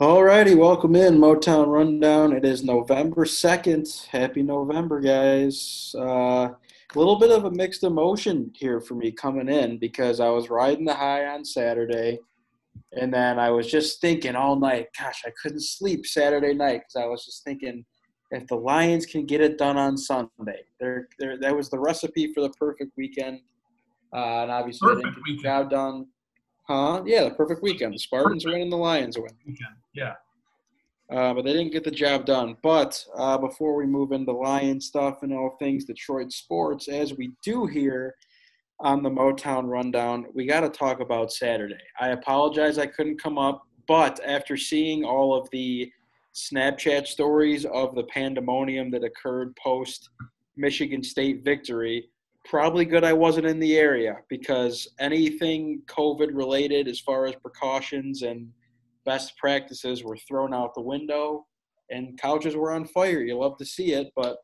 Alrighty, welcome in Motown Rundown. It is November 2nd. Happy November, guys. Uh, a little bit of a mixed emotion here for me coming in because I was riding the high on Saturday, and then I was just thinking all night, gosh, I couldn't sleep Saturday night because I was just thinking if the Lions can get it done on Sunday, they're, they're, that was the recipe for the perfect weekend. Uh, and obviously, Perfect they didn't get the job done. Huh? Yeah, the perfect weekend. The Spartans win and the Lions win. weekend. Yeah. Uh, but they didn't get the job done. But uh, before we move into Lion stuff and all things Detroit sports, as we do here on the Motown Rundown, we got to talk about Saturday. I apologize I couldn't come up, but after seeing all of the Snapchat stories of the pandemonium that occurred post Michigan State victory, probably good I wasn't in the area because anything COVID related as far as precautions and best practices were thrown out the window and couches were on fire. You love to see it, but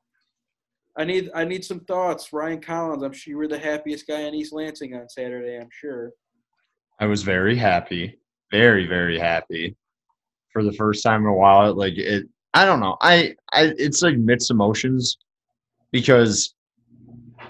I need I need some thoughts. Ryan Collins, I'm sure you were the happiest guy in East Lansing on Saturday, I'm sure. I was very happy, very very happy for the first time in a while. Like it, I don't know. I, I it's like mixed emotions because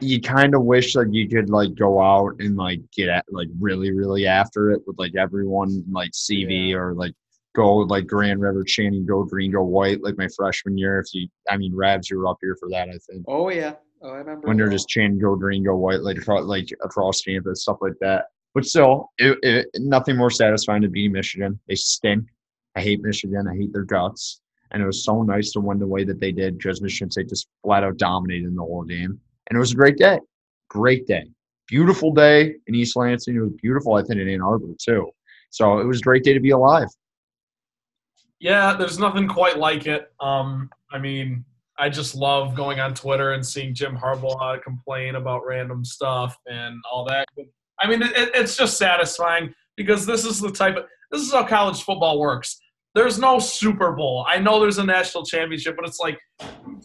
you kind of wish like you could like go out and like get at like really really after it with like everyone like CV or like go like Grand River Channing, go green go white like my freshman year. If you, I mean, Rabs, you were up here for that, I think Oh yeah. Oh, I remember. when they're just chanting "Go Green, Go White" like across, like across campus, stuff like that. But still, it, it, nothing more satisfying to beat Michigan. They stink. I hate Michigan. I hate their guts. And it was so nice to win the way that they did because Michigan State just flat out dominated in the whole game. And it was a great day. Great day. Beautiful day in East Lansing. It was beautiful, I think, in Ann Arbor too. So it was a great day to be alive. Yeah, there's nothing quite like it. Um, I mean, I just love going on Twitter and seeing Jim Harbaugh complain about random stuff and all that. I mean, it, it's just satisfying because this is the type of this is how college football works. There's no Super Bowl. I know there's a national championship, but it's like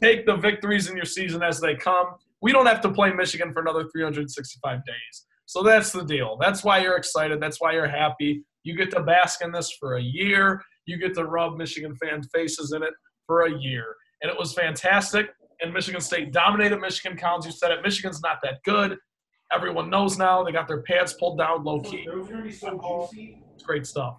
take the victories in your season as they come. We don't have to play Michigan for another 365 days. So that's the deal. That's why you're excited. That's why you're happy. You get to bask in this for a year. You get to rub Michigan fan faces in it for a year. And it was fantastic. And Michigan State dominated Michigan. Collins, you said it. Michigan's not that good. Everyone knows now. They got their pants pulled down low key. It's great stuff.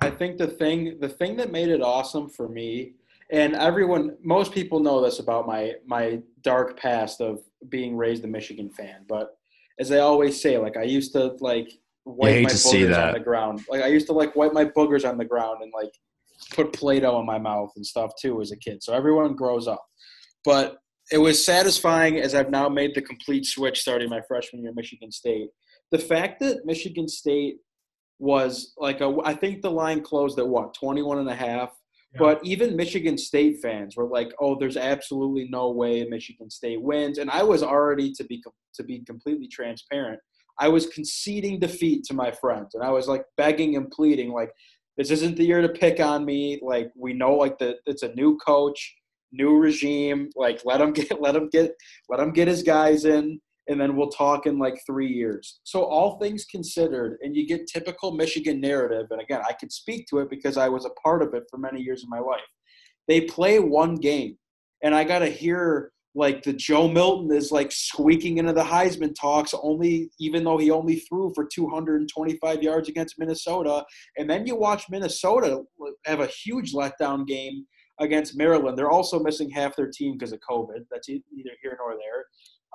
I think the thing the thing that made it awesome for me and everyone most people know this about my my dark past of being raised a Michigan fan, but as I always say, like I used to like wipe my to see boogers on the ground. Like I used to like wipe my boogers on the ground and like put Play-Doh in my mouth and stuff too as a kid. So everyone grows up. But it was satisfying as I've now made the complete switch starting my freshman year at Michigan State. The fact that Michigan State was like a, I think the line closed at what 21 and a half? Yeah. but even Michigan State fans were like oh there's absolutely no way Michigan State wins. And I was already to be to be completely transparent I was conceding defeat to my friends. And I was like begging and pleading like this isn't the year to pick on me. Like we know like the it's a new coach new regime. Like let him get let him get let him get his guys in and then we'll talk in like three years. So all things considered, and you get typical Michigan narrative, and again, I can speak to it because I was a part of it for many years of my life. They play one game, and I got to hear like the Joe Milton is like squeaking into the Heisman talks only even though he only threw for 225 yards against Minnesota and then you watch Minnesota have a huge letdown game against Maryland they're also missing half their team because of COVID that's e- neither here nor there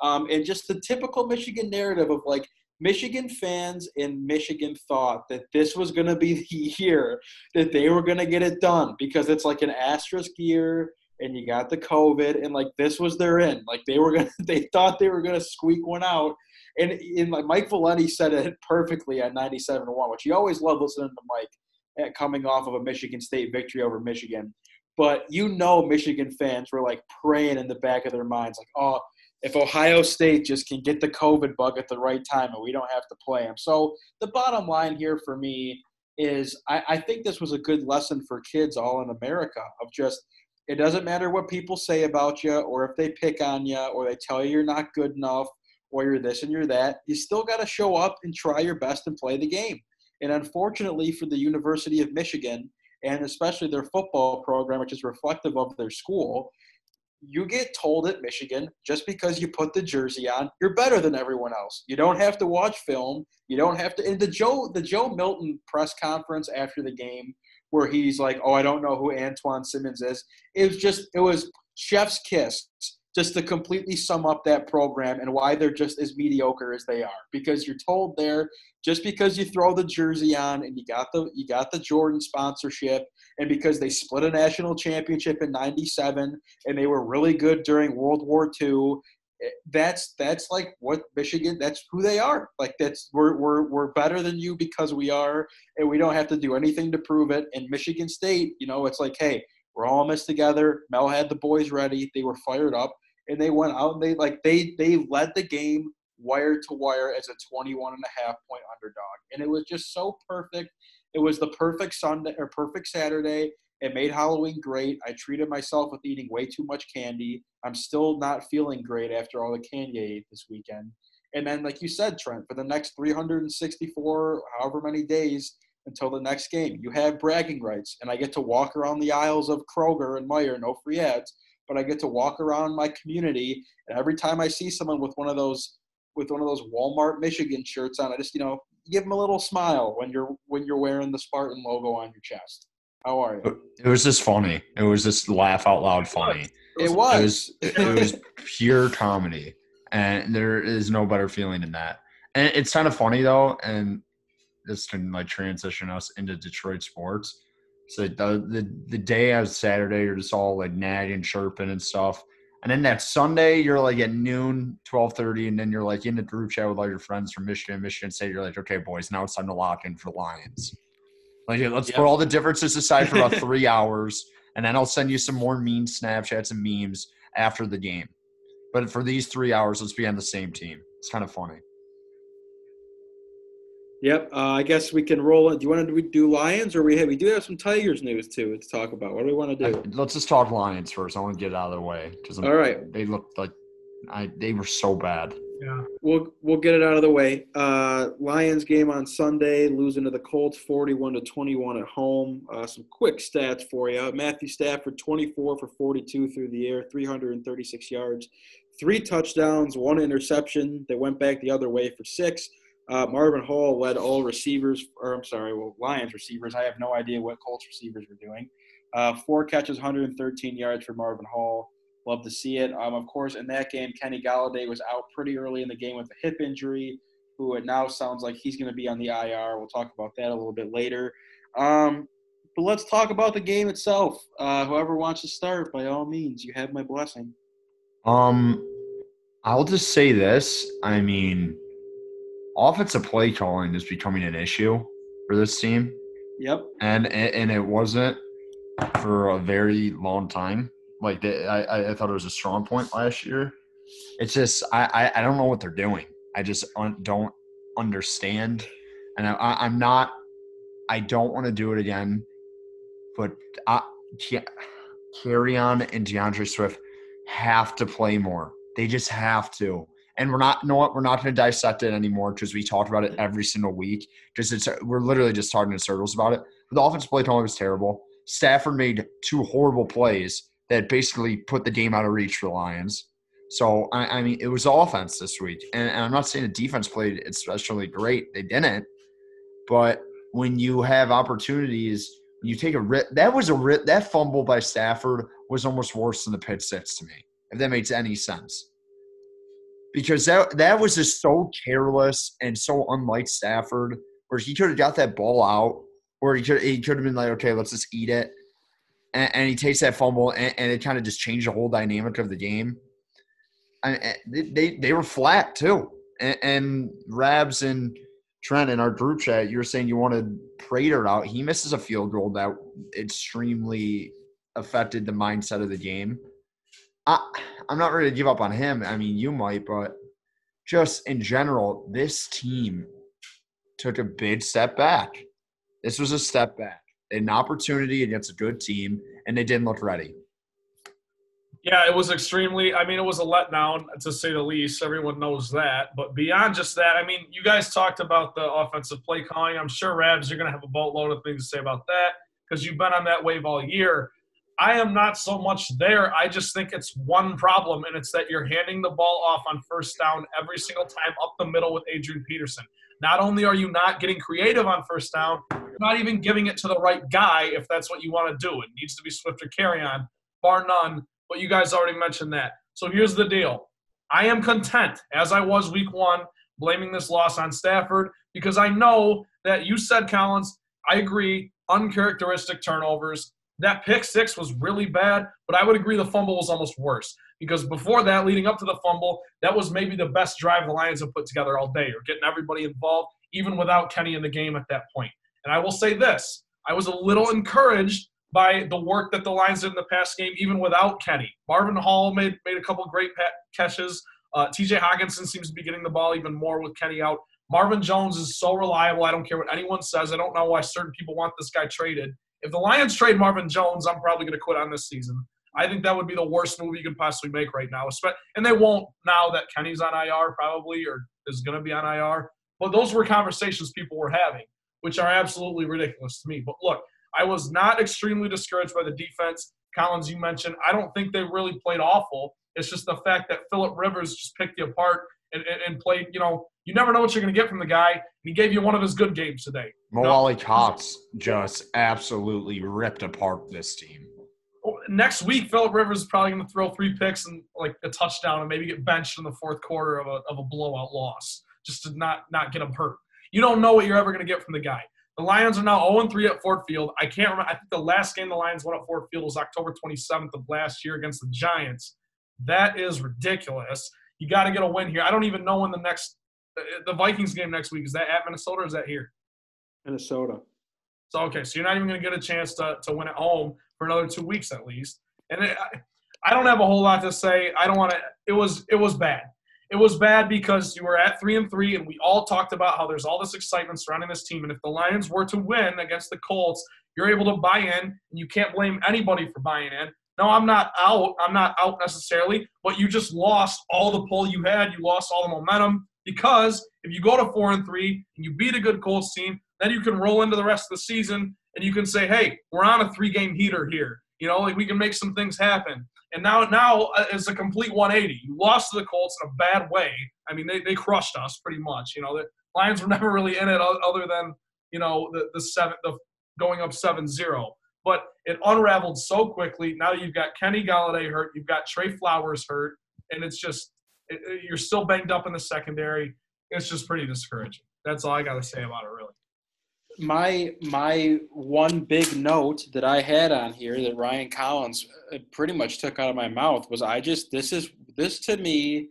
um, and just the typical Michigan narrative of like Michigan fans in Michigan thought that this was going to be the year that they were going to get it done because it's like an asterisk year and you got the COVID and like this was their end. Like they were going to, they thought they were going to squeak one out. And in like Mike Valenti said it perfectly at 97 1, which you always love listening to Mike at coming off of a Michigan State victory over Michigan. But you know, Michigan fans were like praying in the back of their minds, like, oh, if Ohio State just can get the COVID bug at the right time and we don't have to play them. So the bottom line here for me is I, I think this was a good lesson for kids all in America of just it doesn't matter what people say about you or if they pick on you or they tell you you're not good enough or you're this and you're that. You still got to show up and try your best and play the game. And unfortunately for the University of Michigan, and especially their football program, which is reflective of their school, you get told at Michigan just because you put the jersey on, you're better than everyone else. You don't have to watch film. You don't have to. And the Joe the Joe Milton press conference after the game, where he's like, "Oh, I don't know who Antjuan Simmons is." It was just it was chef's kiss just to completely sum up that program and why they're just as mediocre as they are. Because you're told there, just because you throw the jersey on and you got the you got the Jordan sponsorship, and because they split a national championship in '97 and they were really good during World War II. Eh, that's that's like what Michigan. That's who they are. Like that's we're we're we're better than you because we are, and we don't have to do anything to prove it. And Michigan State, you know, it's like, hey, we're all in this together. Mel had the boys ready. They were fired up and they went out and they like they they led the game wire to wire as a 21 and a half point underdog. And it was just so perfect. It was the perfect sunday or perfect saturday. It made halloween great. I treated myself with eating way too much candy. I'm still not feeling great after all the candy i ate this weekend. And then like you said trent for the next 364 however many days until the next game you have bragging rights and i get to walk around the aisles of kroger and Meijer no free ads but I get to walk around my community, and every time I see someone with one of those with one of those Walmart Michigan shirts on, I just you know give them a little smile when you're when you're wearing the Spartan logo on your chest. How are you? It was just funny. It was just laugh out loud funny. It was. It was, it was pure comedy, and there is no better feeling than that. And it's kind of funny though, and this can like transition us into Detroit sports so the, the the day of Saturday, you're just all like nagging, chirping, and stuff. And then that Sunday, you're like at noon, twelve thirty, and then you're like in the group chat with all your friends from Michigan, Michigan State. You're like, okay, boys, now it's time to lock in for Lions. Like, let's yep. put all the differences aside for about three hours, and then I'll send you some more mean Snapchats and memes after the game. But for these three hours, let's be on the same team. It's kind of funny. Yep. Uh, I guess we can roll it. Do you want to do Lions or we have, we do have some Tigers news too to talk about. What do we want to do? Let's just talk Lions first. I want to get it out of the way because all right, they looked like I they were so bad. Yeah. We'll we'll get it out of the way. Uh, Lions game on Sunday, losing to the Colts, forty-one to twenty-one at home. Uh, some quick stats for you: Matthew Stafford, twenty-four for forty-two through the air, three hundred and thirty-six yards, three touchdowns, one interception. They went back the other way for six. Uh, Marvin Hall led all receivers, or I'm sorry, well, Lions receivers. I have no idea what Colts receivers were doing. Uh, four catches, 113 yards for Marvin Hall. Love to see it. Um, of course, in that game, Kenny Golladay was out pretty early in the game with a hip injury, who it now sounds like he's going to be on the IR. We'll talk about that a little bit later. Um, but let's talk about the game itself. Uh, whoever wants to start, by all means, you have my blessing. Um, I'll just say this. I mean, offensive play calling is becoming an issue for this team. Yep. And and it wasn't for a very long time. Like they, I I thought it was a strong point last year. It's just I I, don't know what they're doing. I just don't understand, and I, I'm not. I don't want to do it again, but I, Kerryon and DeAndre Swift have to play more. They just have to and we're not you know what? We're not going to dissect it anymore because we talked about it mm-hmm. every single week. Just it's we're literally just talking in circles about it. But the offensive play calling was terrible. Stafford made two horrible plays that basically put the game out of reach for the lions. So i, I mean it was offense this week. And, and i'm not saying the defense played especially great. They didn't. But when you have opportunities you take a rip that was a rip that fumble by stafford was almost worse than the pit six to me if that makes any sense because that that was just so careless and so unlike Stafford, where he could have got that ball out, or he could he could have been like, okay, let's just eat it, and, and he takes that fumble, and, and it kind of just changed the whole dynamic of the game. They they were flat too, and, and Rabs and Trent in our group chat, you were saying you wanted Prater out. He misses a field goal that extremely affected the mindset of the game. I, I'm not ready to give up on him. I mean, you might, but just in general, this team took a big step back. This was a step back. An opportunity against a good team, and they didn't look ready. Yeah, it was extremely. I mean, it was a letdown to say the least. Everyone knows that. But beyond just that, I mean, you guys talked about the offensive play calling. I'm sure Rabs, you're going to have a boatload of things to say about that because you've been on that wave all year. I am not so much there. I just think it's one problem, and it's that you're handing the ball off on first down every single time up the middle with Adrian Peterson. Not only are you not getting creative on first down, you're not even giving it to the right guy if that's what you want to do. It needs to be Swift or Kerryon, bar none. But you guys already mentioned that. So here's the deal. I am content, as I was week one, blaming this loss on Stafford because I know that you said, Collins, I agree, uncharacteristic turnovers. That pick six was really bad, but I would agree the fumble was almost worse because before that, leading up to the fumble, that was maybe the best drive the Lions have put together all day, or getting everybody involved, even without Kenny in the game at that point. And I will say this I was a little encouraged by the work that the Lions did in the past game, even without Kenny. Marvin Hall made, made a couple great catches. Uh, TJ Hockenson seems to be getting the ball even more with Kenny out. Marvin Jones is so reliable. I don't care what anyone says. I don't know why certain people want this guy traded. If the Lions trade Marvin Jones, I'm probably going to quit on this season. I think that would be the worst move you could possibly make right now. And they won't now that Kenny's on IR, probably, or is going to be on IR. But those were conversations people were having, which are absolutely ridiculous to me. But look, I was not extremely discouraged by the defense. Collins, you mentioned, I don't think they really played awful. It's just the fact that Philip Rivers just picked you apart and, and, and played, you know, you never know what you're going to get from the guy. He gave you one of his good games today. Mo Alie-Cox just absolutely ripped apart this team. Oh, next week, Philip Rivers is probably going to throw three picks and like a touchdown and maybe get benched in the fourth quarter of a, of a blowout loss just to not, not get him hurt. You don't know what you're ever going to get from the guy. The Lions are now 0 3 at Ford Field. I can't remember. I think the last game the Lions won at Ford Field was October 27th of last year against the Giants. That is ridiculous. You got to get a win here. I don't even know when the next the Vikings game next week is that at Minnesota or is that here? Minnesota. So okay, so you're not even going to get a chance to to win at home for another two weeks at least. And it, I, I don't have a whole lot to say. I don't want to. It was it was bad. It was bad because you were at three and three, and we all talked about how there's all this excitement surrounding this team. And if the Lions were to win against the Colts, you're able to buy in, and you can't blame anybody for buying in. No, I'm not out. I'm not out necessarily, but you just lost all the pull you had. You lost all the momentum because if you go to four and three and you beat a good Colts team, then you can roll into the rest of the season and you can say, "Hey, we're on a three-game heater here. You know, like we can make some things happen." And now, now uh, it's a complete 180. You lost to the Colts in a bad way. I mean, they, they crushed us pretty much. You know, the Lions were never really in it other than you know the the seven the going up 7-0. But it unraveled so quickly. Now you've got Kenny Golladay hurt, you've got Trey Flowers hurt, and it's just you're still banged up in the secondary. It's just pretty discouraging. That's all I got to say about it, really. My my one big note that I had on here that Ryan Collins uh, pretty much took out of my mouth was I just this is this to me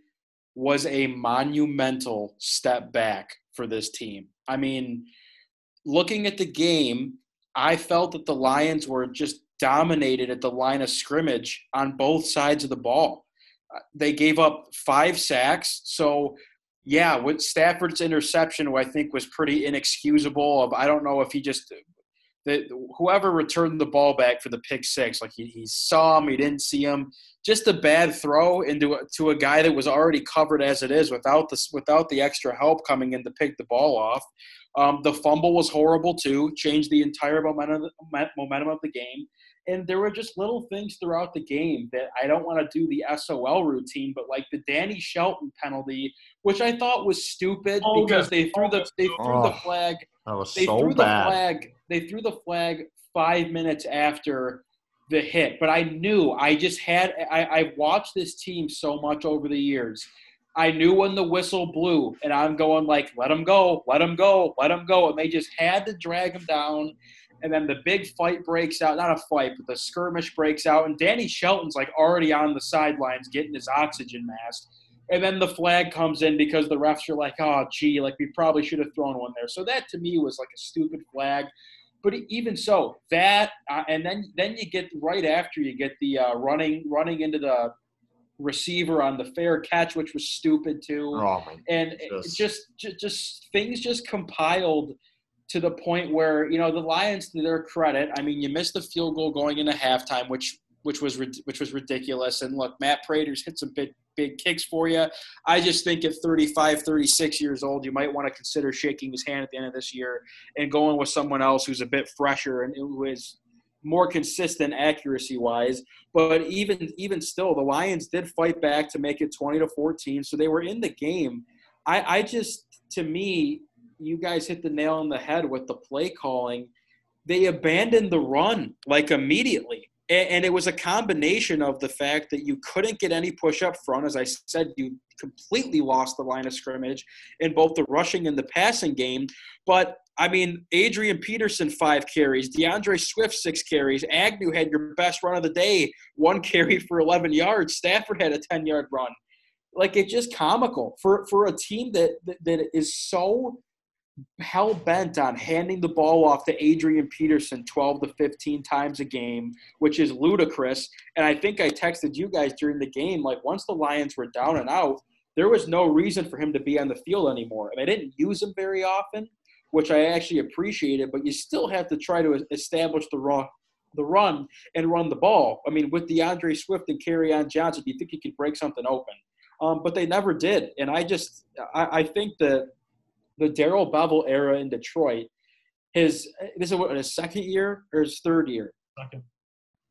was a monumental step back for this team. I mean, looking at the game, I felt that the Lions were just dominated at the line of scrimmage on both sides of the ball. They gave up five sacks. So, yeah, with Stafford's interception, who I think was pretty inexcusable. I don't know if he just that whoever returned the ball back for the pick six, like he, he saw him, he didn't see him. Just a bad throw into a, to a guy that was already covered as it is without the without the extra help coming in to pick the ball off. Um, the fumble was horrible too, changed the entire momentum momentum of the game. And there were just little things throughout the game that I don't want to do the SOL routine, but like the Danny Shelton penalty, which I thought was stupid oh, because they threw the they threw oh, the flag. That was they so threw bad. the flag. They threw the flag five minutes after the hit. But I knew I just had I, I watched this team so much over the years. I knew when the whistle blew, and I'm going like, let him go, let him go, let him go, and they just had to drag him down and then the big fight breaks out. Not a fight, but the skirmish breaks out, and Danny Shelton's like already on the sidelines getting his oxygen mask. And then the flag comes in because the refs are like, oh, gee, like we probably should have thrown one there. So that to me was like a stupid flag. But even so, that uh, and then then you get right after you get the uh, running running into the receiver on the fair catch, which was stupid too. Oh and just, just just things just compiled to the point where you know the Lions, to their credit, I mean, you missed the field goal going into halftime, which which was which was ridiculous. And look, Matt Prater's hit some big big kicks for you. I just think at 35, 36 years old, you might want to consider shaking his hand at the end of this year and going with someone else who's a bit fresher and who is more consistent accuracy wise. But even even still, the Lions did fight back to make it 20 to 14, so they were in the game. I, I just to me, you guys hit the nail on the head with the play calling. They abandoned the run like immediately. And, it was a combination of the fact that you couldn't get any push up front. As I said, you completely lost the line of scrimmage in both the rushing and the passing game. But I mean, Adrian Peterson, five carries, DeAndre Swift, six carries. Agnew had your best run of the day, one carry for 11 yards. Stafford had a 10 yard run. Like, it's just comical for, for a team that, that, that is so hell bent on handing the ball off to Adrian Peterson 12 to 15 times a game, which is ludicrous. And I think I texted you guys during the game, like once the Lions were down and out, there was no reason for him to be on the field anymore. Mean, I didn't use him very often, which I actually appreciated, but you still have to try to establish the run, the run and run the ball. I mean, with DeAndre Swift and Kerryon Johnson, do you think he could break something open? Um, but they never did. And I just, I, I think that the Darrell Bevell era in Detroit, his this is what his second year or his third year. Second.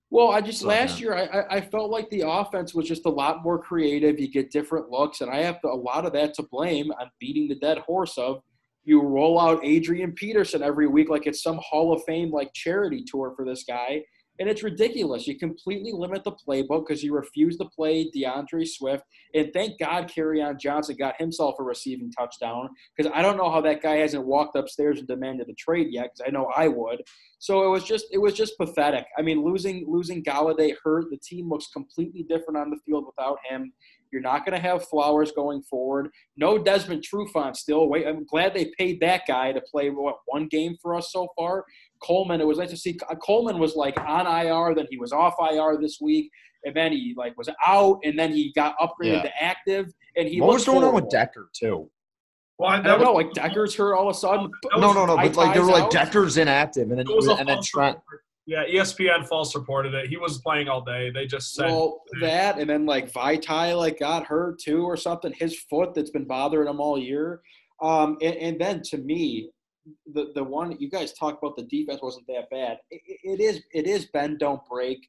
Well, I just last year I, I felt like the offense was just a lot more creative. You get different looks, and I have to, a lot of that to blame on beating the dead horse of you roll out Adrian Peterson every week like it's some Hall of Fame like charity tour for this guy, and it's ridiculous. You completely limit the playbook because you refuse to play DeAndre Swift. And thank God Kerryon Johnson got himself a receiving touchdown because I don't know how that guy hasn't walked upstairs and demanded a trade yet because I know I would. So it was just it was just pathetic. I mean, losing losing Golladay hurt. The team looks completely different on the field without him. You're not going to have Flowers going forward. No Desmond Trufant still. Wait, I'm glad they paid that guy to play what one game for us so far. Coleman, it was nice to see Coleman was like on IR, then he was off IR this week, and then he like was out, and then he got upgraded yeah. to active, and he. What was going horrible. on with Decker too? Well, I, don't was, know. Like Decker's hurt all of a sudden. No, no, no. But like they were like Decker's inactive, and then and then Trent. Yeah, ESPN false reported it. He was playing all day. They just said well that, and then like Vaitai like got hurt too or something. His foot that's been bothering him all year. Um, and, and then to me, the the one you guys talk about the defense wasn't that bad. It, it is it is bend don't break.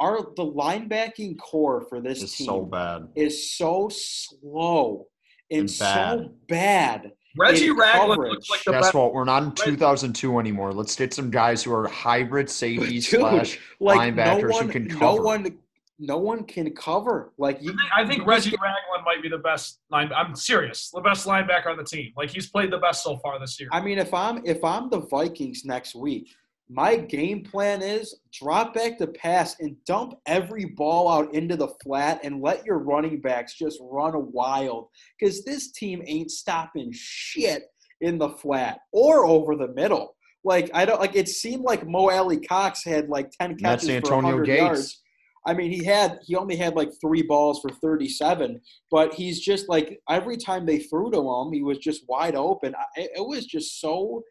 Our the linebacking core for this it's team so bad is so slow and, and bad. so bad. Reggie Ragland looks like the Guess best. what? We're not in 2002 anymore. Let's get some guys who are hybrid safeties slash like linebackers no one, who can cover. No one no one can cover. Like you, I think, I think Reggie Ragland might be the best line. I'm serious, the best linebacker on the team. Like he's played the best so far this year. I mean, if I'm if I'm the Vikings next week, my game plan is drop back to pass and dump every ball out into the flat and let your running backs just run wild because this team ain't stopping shit in the flat or over the middle. Like I don't like it seemed like Mo Alie-Cox had like ten catches for 100 Gates. yards I mean, he had he only had like three balls for 37, but he's just like every time they threw to him, he was just wide open. It, it was just so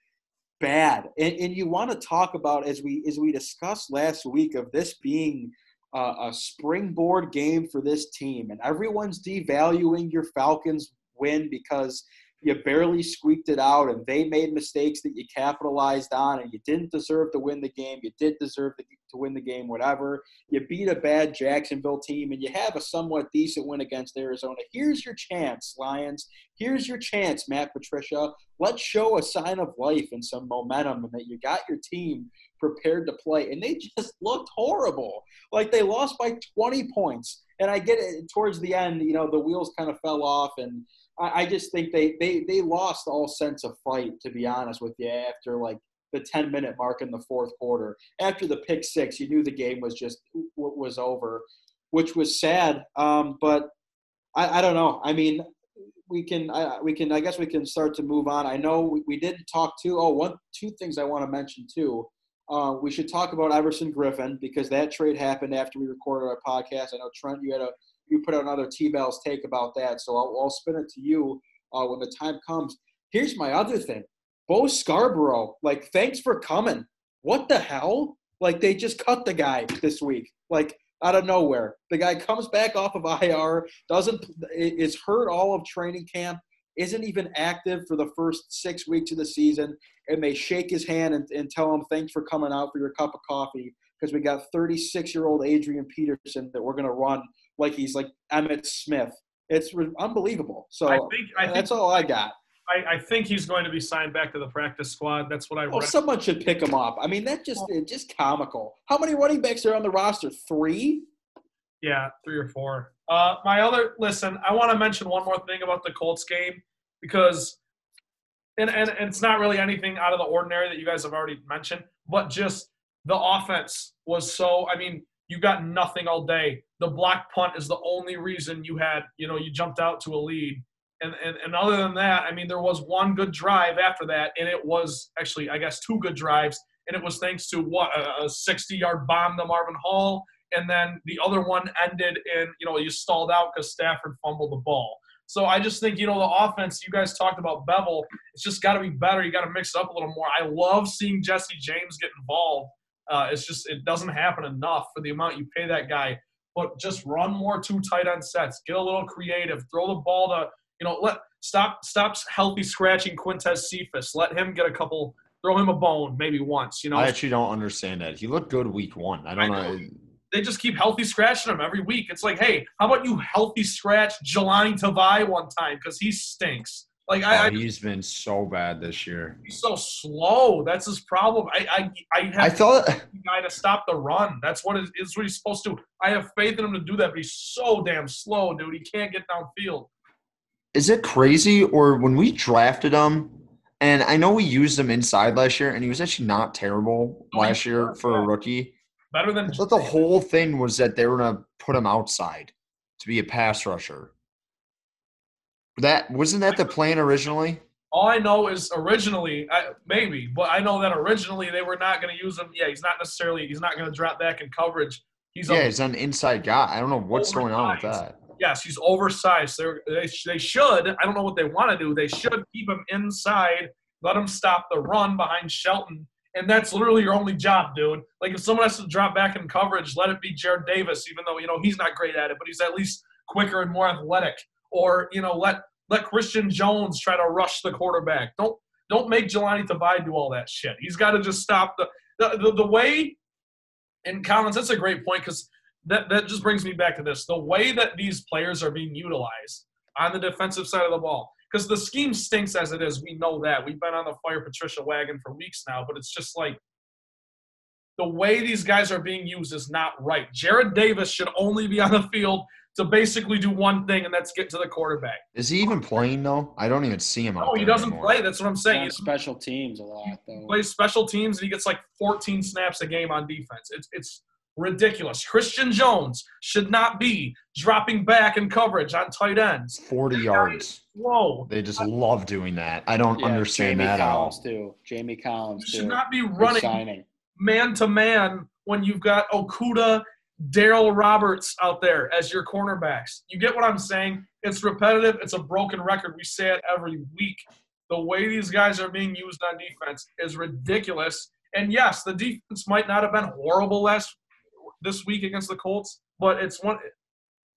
bad. And, and you want to talk about as we as we discussed last week of this being a, a springboard game for this team, and everyone's devaluing your Falcons win because you barely squeaked it out and they made mistakes that you capitalized on and you didn't deserve to win the game you did deserve to, win the game whatever. You beat a bad jacksonville team and you have a somewhat decent win against arizona. Here's your chance lions. Here's your chance matt patricia. Let's show a sign of life and some momentum and that you got your team prepared to play. And they just looked horrible. Like they lost by 20 points. And i get it towards the end you know the wheels kind of fell off and I, just think they, they they lost all sense of fight, to be honest with you, after like the 10 minute mark in the fourth quarter. After the pick six, you knew the game was just was over, which was sad. Um, but I, I don't know. I mean, we can I, we can I guess we can start to move on. I know we, we didn't talk to oh one two things I want to mention too. Uh, we should talk about Everson Griffen because that trade happened after we recorded our podcast. I know Trent, you had a you put out another T-Bells take about that. So I'll, I'll spin it to you uh, when the time comes. Here's my other thing. Bo Scarborough, like, thanks for coming. What the hell? Like they just cut the guy this week, like out of nowhere. The guy comes back off of IR, doesn't is hurt all of training camp, isn't even active for the first six weeks of the season, and they shake his hand and, and tell him thanks for coming out for your cup of coffee because we got 36 year old Adrian Peterson that we're gonna run like he's like Emmitt Smith. It's re- unbelievable. So I think I think that's all I got. I, I think he's going to be signed back to the practice squad. That's what I Oh, read. someone should pick him up. I mean, that just just comical. How many running backs are on the roster? Three. Yeah, three or four. Uh, my other listen, I want to mention one more thing about the Colts game because, and, and and it's not really anything out of the ordinary that you guys have already mentioned, but just the offense was so. I mean, you got nothing all day. The block punt is the only reason you had, you know, you jumped out to a lead. And, and, and other than that, I mean, there was one good drive after that, and it was actually, I guess, two good drives, and it was thanks to what a 60-yard bomb to Marvin Hall, and then the other one ended in, you know, you stalled out because Stafford fumbled the ball. So I just think, you know, the offense, you guys talked about Bevell, it's just got to be better. You got to mix it up a little more. I love seeing Jesse James get involved. Uh, it's just, it doesn't happen enough for the amount you pay that guy. But just run more two tight end sets. Get a little creative. Throw the ball to, you know, let stop stop healthy scratching Quintez Cephas. Let him get a couple, throw him a bone maybe once. You know, I actually don't understand that. He looked good week one. I don't I know. know. they just keep healthy scratching him every week. It's like, hey, how about you healthy scratch Jahlani Tavai one time because he stinks. Like I, Oh, I he's been so bad this year. he's so slow. That's his problem. I I, I have I thought the guy to stop the run. That's what it is. What he's supposed to. I have faith in him to do that, but he's so damn slow, dude. He can't get downfield. is it crazy or when we drafted him and I know we used him inside last year and he was actually not terrible he last year was, for a rookie. Better than I thought the whole thing was that they were gonna put him outside to be a pass rusher. That wasn't that the plan originally? All I know is originally, I, maybe, but I know that originally they were not going to use him. Yeah, he's not necessarily. He's not going to drop back in coverage. He's Yeah, he's an inside guy. I don't know what's going on with that. Yes, he's oversized. They're, they they should. I don't know what they want to do. They should keep him inside. Let him stop the run behind Shelton, and that's literally your only job, dude. Like if someone has to drop back in coverage, let it be Jarrad Davis, even though you know he's not great at it, but he's at least quicker and more athletic. Or you know let let Christian Jones try to rush the quarterback. Don't don't make Jahlani Tavai do all that shit. He's got to just stop the the, the, the way. And Collins, that's a great point because that, that just brings me back to this the way that these players are being utilized on the defensive side of the ball because the scheme stinks as it is we know that we've been on the fire patricia wagon for weeks now but it's just like the way these guys are being used is not right jarrad davis should only be on the field to basically do one thing and that's get to the quarterback Is he even playing though? I don't even see him out no he doesn't anymore. play that's what i'm saying On he special teams a lot though. plays special teams and he gets like 14 snaps a game on defense. It's it's ridiculous. Christian Jones should not be dropping back in coverage on tight ends. 40 yards. Whoa. They just love doing that. I don't Yeah, understand Jamie that at Collins all. too. Jamie Collins You too. should not be running man to man when you've got Okudah, Darryl Roberts out there as your cornerbacks. You get what I'm saying? It's repetitive. It's a broken record. We say it every week. The way these guys are being used on defense is ridiculous. And yes, the defense might not have been horrible last this week against the Colts, but it's one.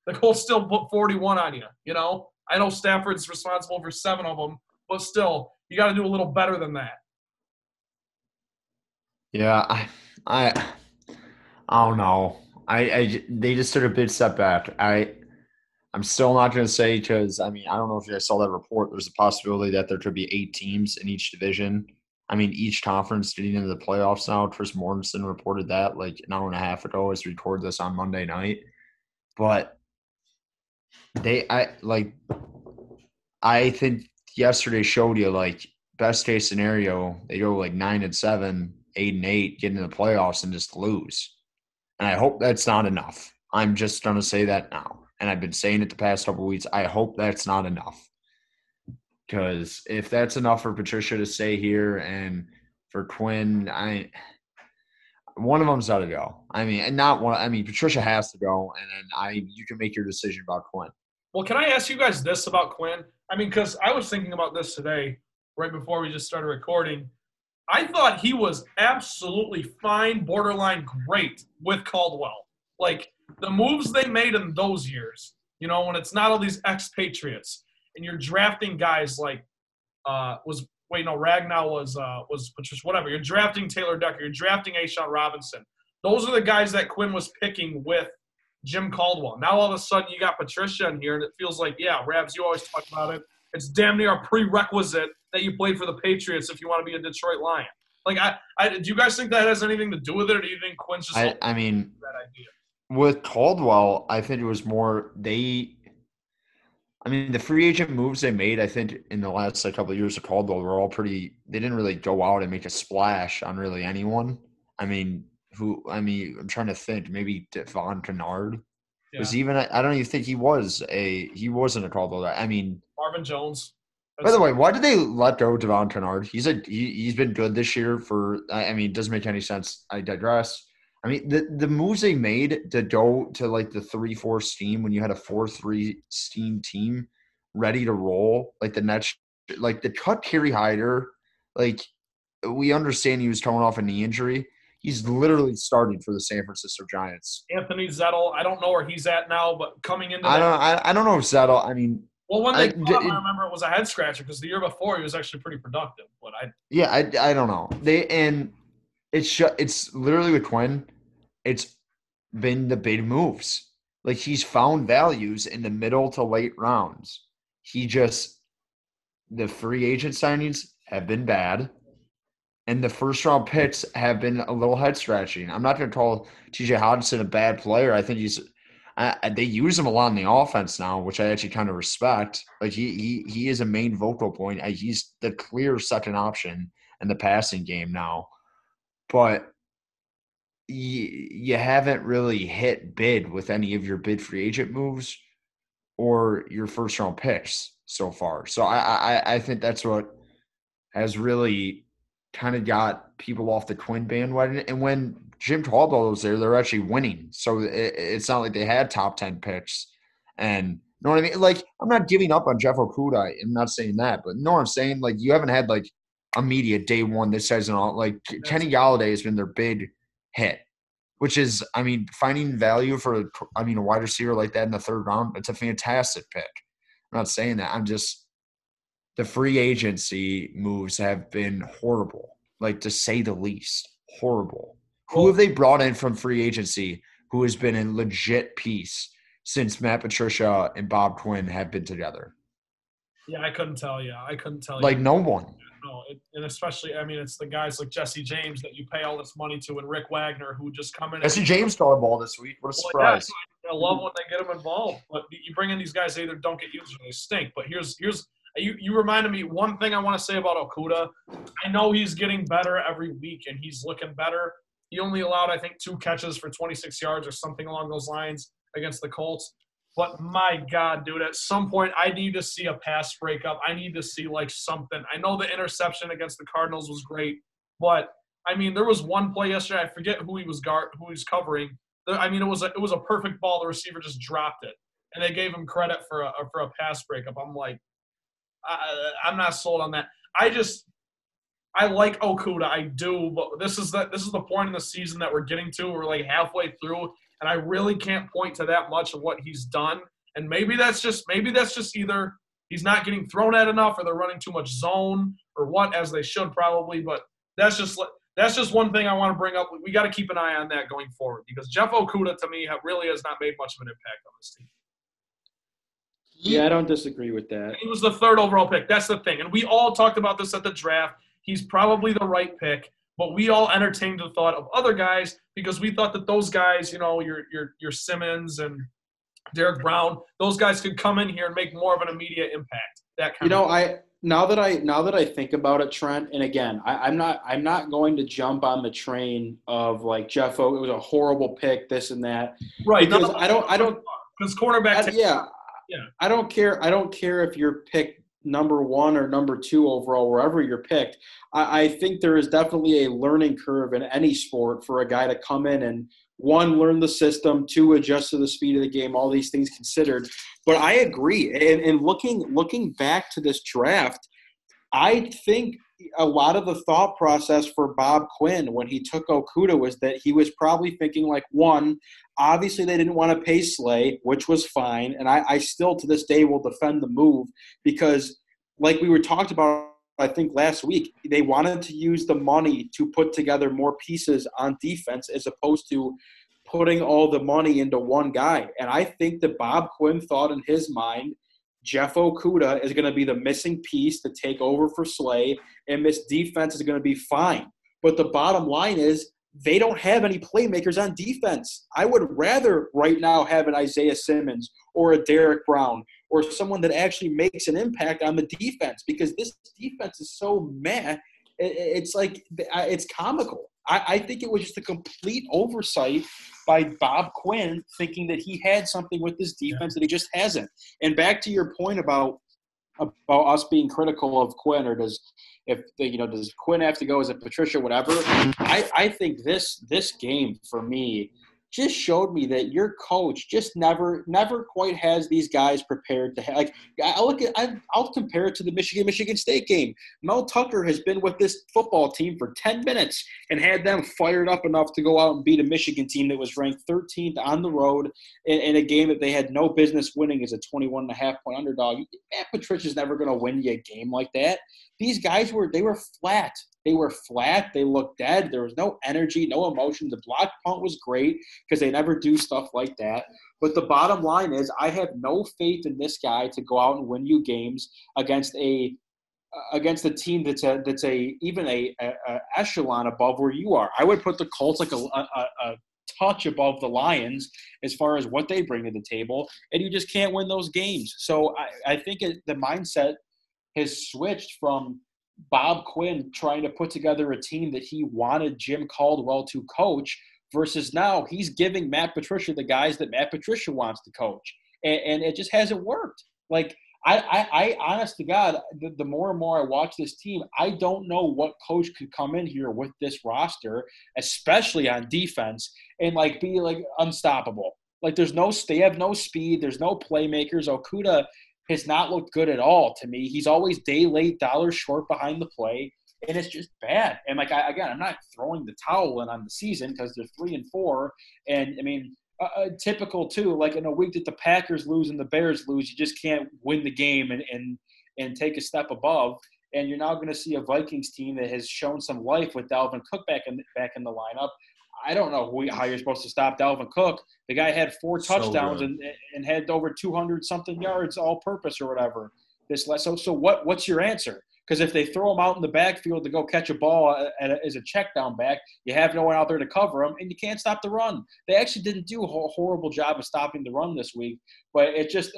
The Colts still put 41 on you. You know, I know Stafford's responsible for seven of them, but still, you got to do a little better than that. Yeah, I, I, I don't know. I, I, they just took a big step back. I, I'm still not going to say because I mean I don't know if you guys saw that report. There's a possibility that there could be eight teams in each division. I mean each conference getting into the playoffs now. Chris Mortensen reported that like an hour and a half ago as we record this on Monday night. But they, I like, I think yesterday showed you like best case scenario they go like nine and seven, eight and eight, get into the playoffs and just lose. And I hope that's not enough. I'm just gonna say that now, and I've been saying it the past couple weeks. I hope that's not enough. Because if that's enough for Patricia to stay here and for Quinn, I one of them's got to go. I mean, and not one. I mean, Patricia has to go, and then I you can make your decision about Quinn. Well, can I ask you guys this about Quinn? I mean, because I was thinking about this today, right before we just started recording. I thought he was absolutely fine, borderline great with Caldwell. Like the moves they made in those years, you know, when it's not all these expatriates and you're drafting guys like uh was wait no Ragnow was uh was Patricia whatever. You're drafting Taylor Decker, you're drafting A'Shawn Robinson. Those are the guys that Quinn was picking with Jim Caldwell. Now all of a sudden you got Patricia in here, and it feels like, yeah, Rabs, you always talk about it. It's damn near a prerequisite that you played for the Patriots if you want to be a Detroit Lion. Like, I, I do you guys think that has anything to do with it, or do you think Quinn's just I, I mean, that idea? with Caldwell, I think it was more they. I mean, the free agent moves they made, I think, in the last like, couple of years of Caldwell were all pretty. They didn't really go out and make a splash on really anyone. I mean, who? I mean, I'm trying to think. Maybe Devon Kennard Yeah. was even. I don't even think he was a. He wasn't a Caldwell. I mean, Marvin Jones. by the way, why did they let go Devon Kennard? He's a he, he's been good this year. For I mean, it doesn't make any sense. I digress. I mean, the the moves they made to go to like the three four steam when you had a four three steam team ready to roll, like the Nets, like the cut Kerry Hyder, like we understand he was coming off a knee injury. He's literally starting for the San Francisco Giants. Anthony Zettel. I don't know where he's at now, but coming into I that, don't I, I don't know if Zettel. I mean, well, when they I- caught him, I remember it was a head scratcher because the year before he was actually pretty productive. But I, Yeah, I, I don't know. They and it's sh- it's literally with Quinn. It's been the big moves. Like he's found values in the middle to late rounds. He just the free agent signings have been bad, and the first round picks have been a little head scratching. I'm not going to call T.J. Hockenson a bad player. I think he's. I, they use him a lot in the offense now, which I actually kind of respect. Like he he he is a main vocal point. He's the clear second option in the passing game now, but you, you haven't really hit bid with any of your bid free agent moves or your first round picks so far. So I I, I think that's what has really kind of got people off the Quinn bandwagon. And when Jim Caldwell was there, they're actually winning. So it, it's not like they had top ten picks. And you know what I mean? Like I'm not giving up on Jeff Okudah. I'm not saying that, but no, I'm saying like you haven't had like immediate day one this season. all Like Kenny Golladay has been their big hit, which is I mean finding value for I mean a wide receiver like that in the third round. It's a fantastic pick. I'm not saying that. I'm just the free agency moves have been horrible, like to say the least, horrible. Who have they brought in from free agency who has been a legit piece since Matt Patricia and Bob Quinn have been together? yeah, I couldn't tell you. I couldn't tell you. Like no one. No, it, and especially, I mean, it's the guys like Jesse James that you pay all this money to, and Rick Wagner who just come in. Jesse and, James a ball this week. What a Well, yeah, surprise! I love when they get them involved. But you bring in these guys, they either don't get used or they stink. But here's here's you you reminded me one thing I want to say about Okudah. I know he's getting better every week and he's looking better. He only allowed I think two catches for 26 yards or something along those lines against the Colts. But my God, dude, at some point I need to see a pass breakup. I need to see like something. I know the interception against the Cardinals was great, but I mean there was one play yesterday. I forget who he was guard, who he was covering. I mean, it was a, it was a perfect ball. The receiver just dropped it, and they gave him credit for a for a pass breakup. I'm like, I, I'm not sold on that. I just I like Okudah, I do, but this is the this is the point in the season that we're getting to. We're like halfway through, and I really can't point to that much of what he's done. And maybe that's just maybe that's just either he's not getting thrown at enough, or they're running too much zone, or what, as they should probably. But that's just that's just one thing I want to bring up. We got to keep an eye on that going forward because Jeff Okudah to me really has not made much of an impact on this team. Yeah, I don't disagree with that. He was the third overall pick. That's the thing. And we all talked about this at the draft. He's probably the right pick, but we all entertained the thought of other guys because we thought that those guys, you know, your your your Simmons and Derrick Brown, those guys could come in here and make more of an immediate impact. That kind You know, of I now that I now that I think about it, Trent, and again, I, I'm not I'm not going to jump on the train of like Jeff O. It was a horrible pick, this and that. right. because no, I don't- I don't- because cornerback. I- yeah, Yeah. I don't care. I don't care if you're picked number one or number two overall, wherever you're picked. I, I think there is definitely a learning curve in any sport for a guy to come in and one learn the system, two adjust to the speed of the game. All these things considered, but I agree. And, and looking looking back to this draft, I think a lot of the thought process for Bob Quinn when he took Okudah was that he was probably thinking like one, obviously they didn't want to pay Slay, which was fine, and I, I still to this day will defend the move because like we were talked about I think last week they wanted to use the money to put together more pieces on defense as opposed to putting all the money into one guy. And I think that Bob Quinn thought in his mind Jeff Okudah is going to be the missing piece to take over for Slay, and this defense is going to be fine. But the bottom line is they don't have any playmakers on defense. I would rather right now have an Isaiah Simmons or a Derrick Brown or someone that actually makes an impact on the defense because this defense is so meh. It's like it's comical. I, think it was just a complete oversight by Bob Quinn, thinking that he had something with this defense that he just hasn't. And back to your point about about us being critical of Quinn, or does if you know does Quinn have to go? Is it Patricia? Whatever. I I think this this game for me just showed me that your coach just never never quite has these guys prepared to have like I look at I, will compare it to the Michigan Michigan State game. Mel Tucker has been with this football team for 10 minutes and had them fired up enough to go out and beat a Michigan team that was ranked 13th on the road in, in a game that they had no business winning as a 21 and a half point underdog. Matt Patricia's never going to win you a game like that. These guys were they were flat. They were flat. They looked dead. There was no energy, no emotion. The block punt was great because they never do stuff like that. But the bottom line is, I have no faith in this guy to go out and win you games against a against a team that's a that's a even a, a, a echelon above where you are. I would put the Colts like a, a, a touch above the Lions as far as what they bring to the table, and you just can't win those games. So I, I think it, the mindset has switched from Bob Quinn trying to put together a team that he wanted Jim Caldwell to coach versus now he's giving Matt Patricia the guys that Matt Patricia wants to coach. And, and it just hasn't worked. Like, I, I, I honest to God, the, the, more and more I watch this team, I don't know what coach could come in here with this roster, especially on defense, and like be like unstoppable. Like there's no, they have no speed. There's no playmakers. Okudah has not looked good at all to me. He's always day late, dollars short behind the play, and it's just bad. And like I, again, I'm not throwing the towel in on the season because they're three and four, and I mean. Uh, uh, typical too, like in a week that the Packers lose and the Bears lose, you just can't win the game and and, and take a step above. And you're now going to see a Vikings team that has shown some life with Dalvin Cook back in back in the lineup. I don't know who, how you're supposed to stop Dalvin Cook. The guy had four touchdowns so and, and had over 200 something yards all purpose or whatever. This so so what what's your answer? Because if they throw him out in the backfield to go catch a ball uh, a, as a check down back, you have no one out there to cover him, and you can't stop the run. They actually didn't do a horrible job of stopping the run this week, but it just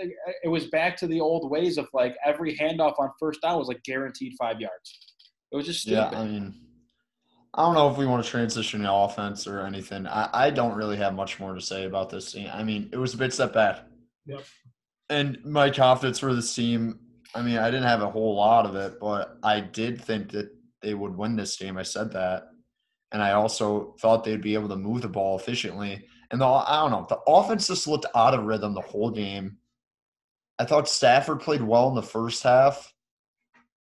it was back to the old ways of like every handoff on first down was like guaranteed five yards. It was just stupid. Yeah, I mean I don't know if we want to transition to offense or anything. I, I don't really have much more to say about this team. I mean, it was a bit step back. Yep. And my confidence for this team, I mean, I didn't have a whole lot of it, but I did think that they would win this game. I said that. And I also thought they'd be able to move the ball efficiently. And the, I don't know, the offense just looked out of rhythm the whole game. I thought Stafford played well in the first half.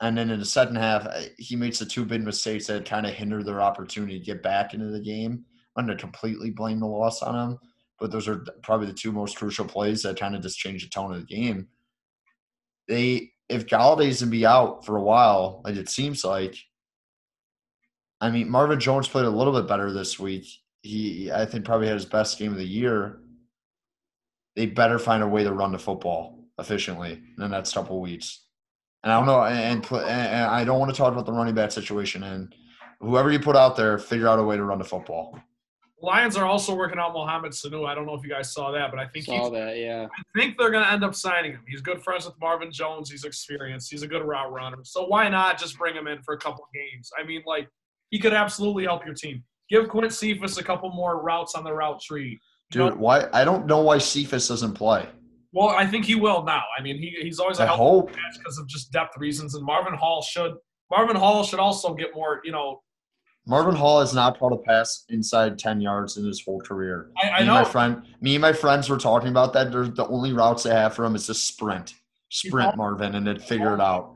And then in the second half, he makes the two big mistakes that kind of hinder their opportunity to get back into the game. I'm going to completely blame the loss on him, but those are probably the two most crucial plays that kind of just change the tone of the game. They, if Golladay's going to be out for a while, like it seems like, I mean, Marvin Jones played a little bit better this week. He, I think, probably had his best game of the year. They better find a way to run the football efficiently in the next couple weeks. And I don't know, and, and, and I don't want to talk about the running back situation. And whoever you put out there, figure out a way to run the football. Lions are also working out Mohamed Sanu. I don't know if you guys saw that, but I think saw that. Yeah, I think they're going to end up signing him. He's good friends with Marvin Jones. He's experienced. He's a good route runner. So why not just bring him in for a couple games? I mean, like he could absolutely help your team. Give Quint Cephus a couple more routes on the route tree. Dude, know? why? I don't know why Cephus doesn't play. Well, I think he will now. I mean, he, he's always a I hope because of just depth reasons. And Marvin Hall should Marvin Hall should also get more. You know, Marvin Hall has not caught a pass inside ten yards in his whole career. I, I know. my friend, me and my friends were talking about that. They're, the only routes they have for him is just sprint, sprint, Marvin, and then figure it out.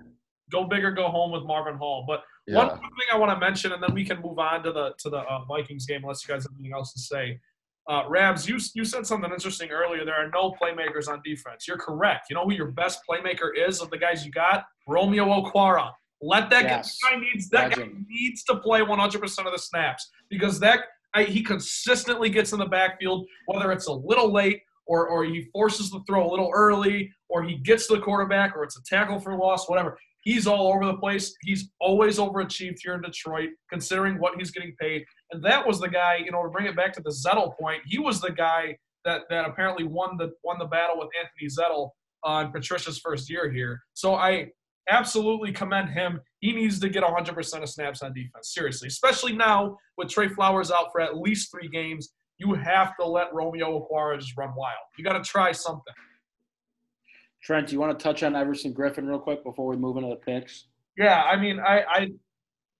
Go big or go home with Marvin Hall. But One Yeah. quick thing I want to mention, and then we can move on to the to the uh, Vikings game, unless you guys have anything else to say. Uh, Rabs, you you said something interesting earlier. There are no playmakers on defense. You're correct. You know who your best playmaker is of the guys you got? Romeo Okwara. Let that Yes. guy needs that guy needs to play 100% of the snaps because that I, he consistently gets in the backfield, whether it's a little late or or he forces the throw a little early, or he gets to the quarterback, or it's a tackle for loss, whatever. He's all over the place. He's always overachieved here in Detroit, considering what he's getting paid. And that was the guy, you know, to bring it back to the Zettel point, he was the guy that, that apparently won the won the battle with Anthony Zettel on Patricia's first year here. So I absolutely commend him. He needs to get 100% of snaps on defense. Seriously, especially now with Trey Flowers out for at least three games. You have to let Romeo Okwara just run wild. You got to try something. Trent, do you want to touch on Everson Griffen real quick before we move into the picks? Yeah, I mean, I, I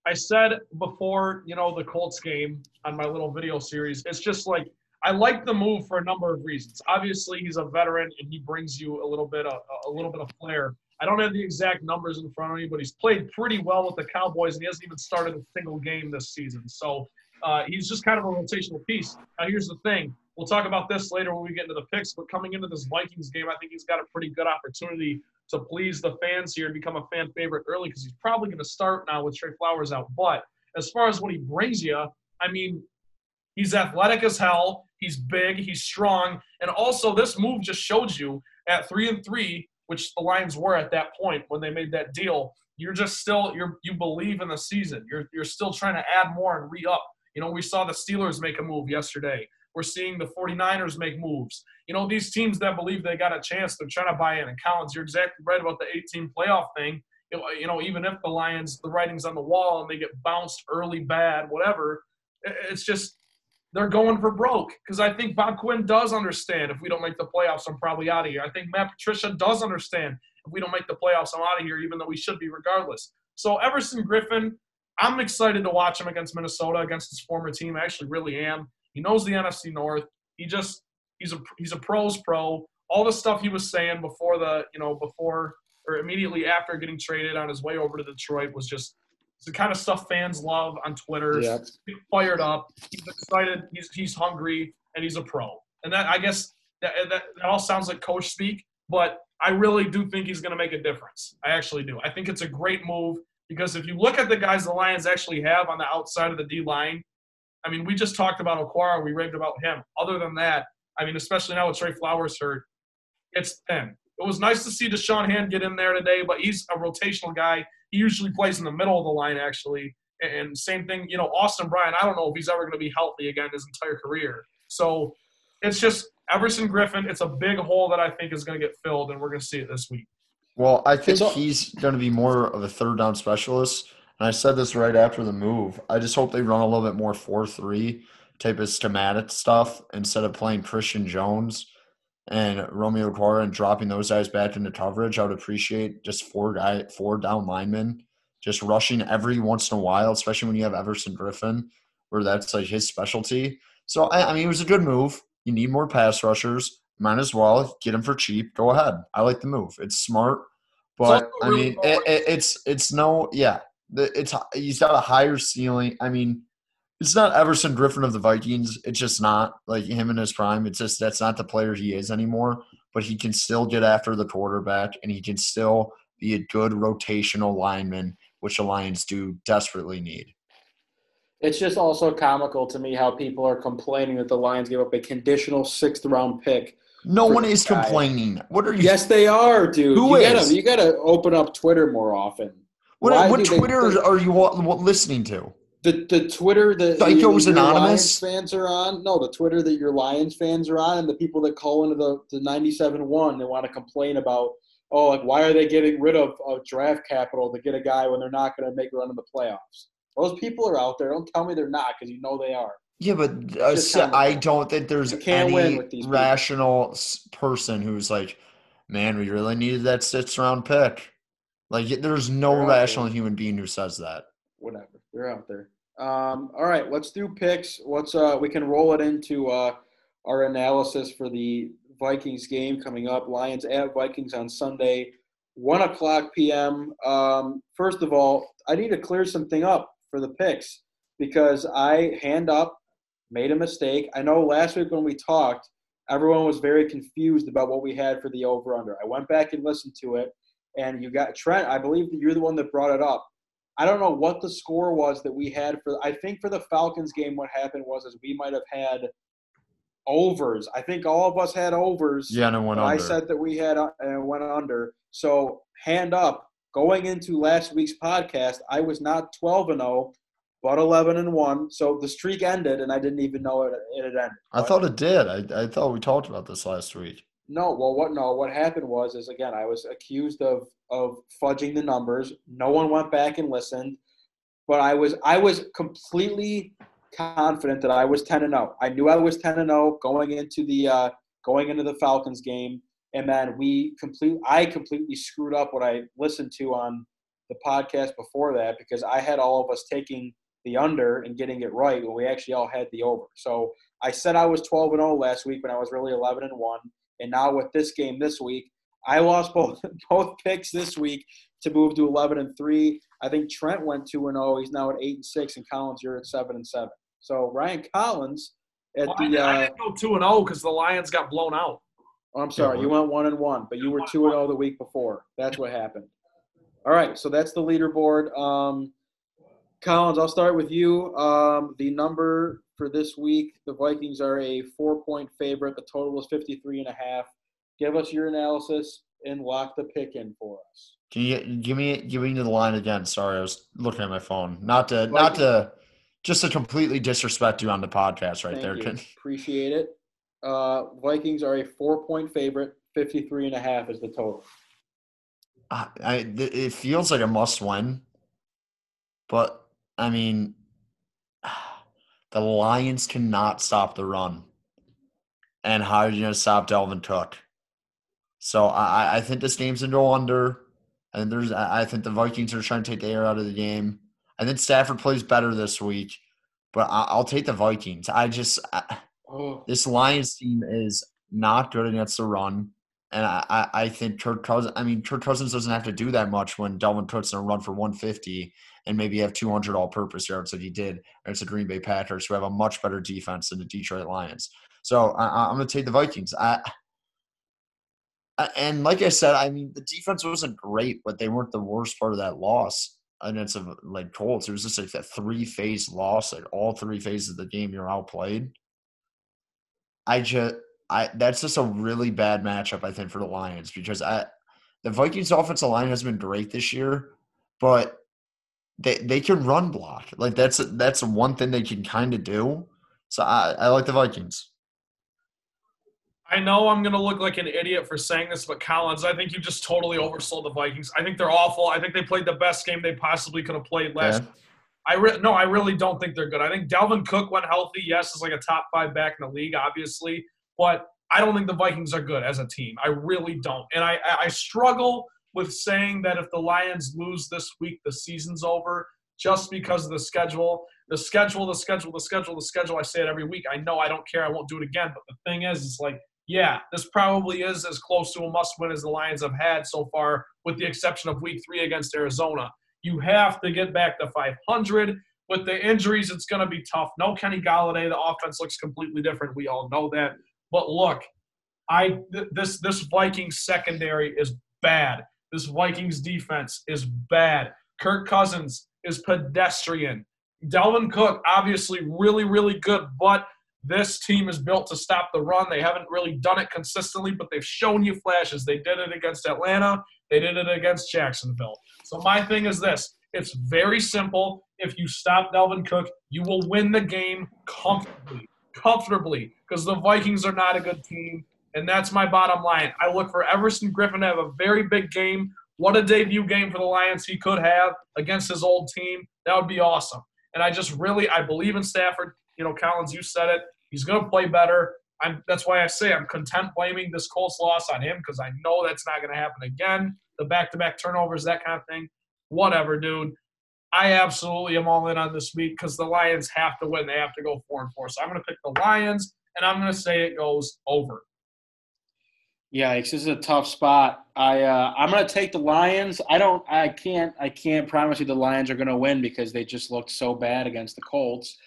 I said before, you know, the Colts game on my little video series, it's just like I like the move for a number of reasons. Obviously, he's a veteran and he brings you a little bit of a little bit of flair. I don't have the exact numbers in front of me, but he's played pretty well with the Cowboys and he hasn't even started a single game this season. So uh, he's just kind of a rotational piece. Now, here's the thing. We'll talk about this later when we get into the picks, but coming into this Vikings game, I think he's got a pretty good opportunity to please the fans here and become a fan favorite early because he's probably going to start now with Trey Flowers out. But as far as what he brings you, I mean, he's athletic as hell. He's big. He's strong. And also, this move just showed you at three and three, which the Lions were at that point when they made that deal. You're just still you're you believe in the season. You're you're still trying to add more and re up. You know, we saw the Steelers make a move yesterday. We're seeing the 49ers make moves. You know, these teams that believe they got a chance, they're trying to buy in. And Collins, you're exactly right about the 18 playoff thing. You know, even if the Lions, the writing's on the wall and they get bounced early, bad, whatever, it's just they're going for broke. Because I think Bob Quinn does understand if we don't make the playoffs, I'm probably out of here. I think Matt Patricia does understand if we don't make the playoffs, I'm out of here, even though we should be regardless. So Everson Griffen, I'm excited to watch him against Minnesota, against his former team. I actually really am. He knows the NFC North. He just he's a he's a pros pro. All the stuff he was saying before the you know before or immediately after getting traded on his way over to Detroit was just it's the kind of stuff fans love on Twitter. Yeah. He's fired up. He's excited. He's he's hungry, and he's a pro. And that I guess that that, that all sounds like coach speak, but I really do think he's going to make a difference. I actually do. I think it's a great move because if you look at the guys the Lions actually have on the outside of the D line, I mean, we just talked about Okwara. We raved about him. Other than that, I mean, especially now with Trey Flowers hurt, it's thin. It was nice to see Da'Shawn Hand get in there today, but he's a rotational guy. He usually plays in the middle of the line, actually. And same thing, you know, Austin Bryant, I don't know if he's ever going to be healthy again his entire career. So it's just Everson Griffen. It's a big hole that I think is going to get filled, and we're going to see it this week. Well, I think all- he's going to be more of a third down specialist. And I said this right after the move. I just hope they run a little bit more 4 3 type of schematic stuff instead of playing Christian Jones and Romeo Okwara and dropping those guys back into coverage. I would appreciate just four guy, four down linemen just rushing every once in a while, especially when you have Everson Griffen, where that's like his specialty. So, I, I mean, it was a good move. You need more pass rushers. Might as well get him for cheap. Go ahead. I like the move. It's smart. But I mean, it, it, it's it's no yeah. It's he's got a higher ceiling. I mean, it's not Everson Griffen of the Vikings. It's just not like him in his prime. It's just that's not the player he is anymore. But he can still get after the quarterback, and he can still be a good rotational lineman, which the Lions do desperately need. It's just also comical to me how people are complaining that the Lions gave up a conditional sixth round pick. No one is guy. complaining. What are you? Yes, they are, dude. Who you is? gotta you gotta open up Twitter more often. What, why what Twitter they- are you listening to? The the Twitter that Psychos your Lions Anonymous? fans are on. No, the Twitter that your Lions fans are on, and the people that call into the the ninety seven one, they want to complain about. Oh, like why are they getting rid of, of draft capital to get a guy when they're not going to make a run in the playoffs? Those people are out there. Don't tell me they're not because you know they are. Yeah, but uh, so- I don't think there's You any these people. rational person who's like, man, we really needed that sixth round pick. Like, there's no They're rational human being who says that. whatever. They're out there. Um, all right, let's do picks. Let's uh, we can roll it into uh, our analysis for the Vikings game coming up. Lions at Vikings on Sunday. one o'clock p.m. Um, first of all, I need to clear something up for the picks because I hand up made a mistake. I know last week when we talked, everyone was very confused about what we had for the over under. I went back and listened to it, and you got Trent. I believe that you're the one that brought it up. I don't know what the score was that we had for. I think for the Falcons game, what happened was is we might have had overs. I think all of us had overs. Yeah, and it went and I said that we had uh, and it went under. So hand up. Going into last week's podcast, I was not 12 and 0, but 11 and 1. So the streak ended, and I didn't even know it, it had ended. I But- thought it did. I, I thought we talked about this last week. No, well, what? No, what happened was is again, I was accused of of fudging the numbers. No one went back and listened, but I was I was completely confident that I was ten and zero. I knew I was ten and zero going into the uh, going into the Falcons game, and then we complete. I completely screwed up what I listened to on the podcast before that because I had all of us taking the under and getting it right when we actually all had the over. So I said I was 12 and 0 last week when I was really 11 and 1. And now with this game this week, I lost both both picks this week to move to 11 and 3. I think Trent went 2 and 0. He's now at 8 and 6 and Collins you're at 7 and 7. So Ryan Collins at Well, the didn't- I uh, didn't go two and zero because the Lions got blown out. Oh, I'm sorry, you went one and one, but you were two and zero the week before. That's what happened. All right, so that's the leaderboard. Um, Collins, I'll start with you. Um, the number for this week, the Vikings are a four-point favorite. The total is 53 and a half. Give us your analysis and lock the pick in for us. Can you give me give me the line again? Sorry, I was looking at my phone. Not to not to just to completely disrespect you on the podcast right Thank there. you. Appreciate it. Uh, Vikings are a four-point favorite. 53 and a half is the total. I, I it feels like a must win, but I mean, the Lions cannot stop the run, and how are you going to stop Dalvin Cook? So I, I- think this game's going to go under, and there's I think the Vikings are trying to take the air out of the game. I think Stafford plays better this week, but I, I'll take the Vikings. I just I, Oh, this Lions team is not good against the run. And I, I, think Kirk Cousins, I mean, Kirk Cousins doesn't have to do that much when Dalvin Cook's going to run for 150 and maybe have 200 all purpose yards that he did against the Green Bay Packers, who have a much better defense than the Detroit Lions. So I, I'm going to take the Vikings. I, and like I said, I mean, the defense wasn't great, but they weren't the worst part of that loss against the, like Colts. It was just like that three phase loss, like all three phases of the game you're outplayed. I just I that's just a really bad matchup I think for the Lions because I the Vikings offensive line has been great this year, but they they can run block. Like that's that's one thing they can kind of do. So I, I like the Vikings. I know I'm going to look like an idiot for saying this, but Collins, I think you just totally oversold the Vikings. I think they're awful. I think they played the best game they possibly could have played last. Yeah. I re- no, I really don't think they're good. I think Dalvin Cook went healthy. Yes, is like a top five back in the league, obviously, but I don't think the Vikings are good as a team. I really don't, and I I struggle with saying that if the Lions lose this week, the season's over, just because of the schedule. The schedule, the schedule, the schedule, the schedule. I say it every week. I know I don't care. I won't do it again. But the thing is, it's like, yeah, this probably is as close to a must win as the Lions have had so far, with the exception of week three against Arizona. You have to get back to 500. With the injuries, it's going to be tough. No Kenny Golladay. The offense looks completely different. We all know that. But look, I th- this this Vikings secondary is bad. This Vikings defense is bad. Kirk Cousins is pedestrian. Dalvin Cook, obviously, really, really good, but this team is built to stop the run. They haven't really done it consistently, but they've shown you flashes. They did it against Atlanta. They did it against Jacksonville. So my thing is this: it's very simple. If you stop Dalvin Cook, you will win the game comfortably, comfortably, because the Vikings are not a good team, and that's my bottom line. I look for Everson Griffen to have a very big game. What a debut game for the Lions he could have against his old team. That would be awesome. And I just really I believe in Stafford. You know, Collins, you said it. He's going to play better. I'm, that's why I say I'm content blaming this Colts loss on him because I know that's not going to happen again. The back-to-back turnovers, that kind of thing. Whatever, dude. I absolutely am all in on this week because the Lions have to win. They have to go four and four. So I'm going to pick the Lions, and I'm going to say it goes over. Yikes! This is a tough spot. I uh, I'm gonna take the Lions. I don't. I can't. I can't promise you the Lions are gonna win because they just looked so bad against the Colts.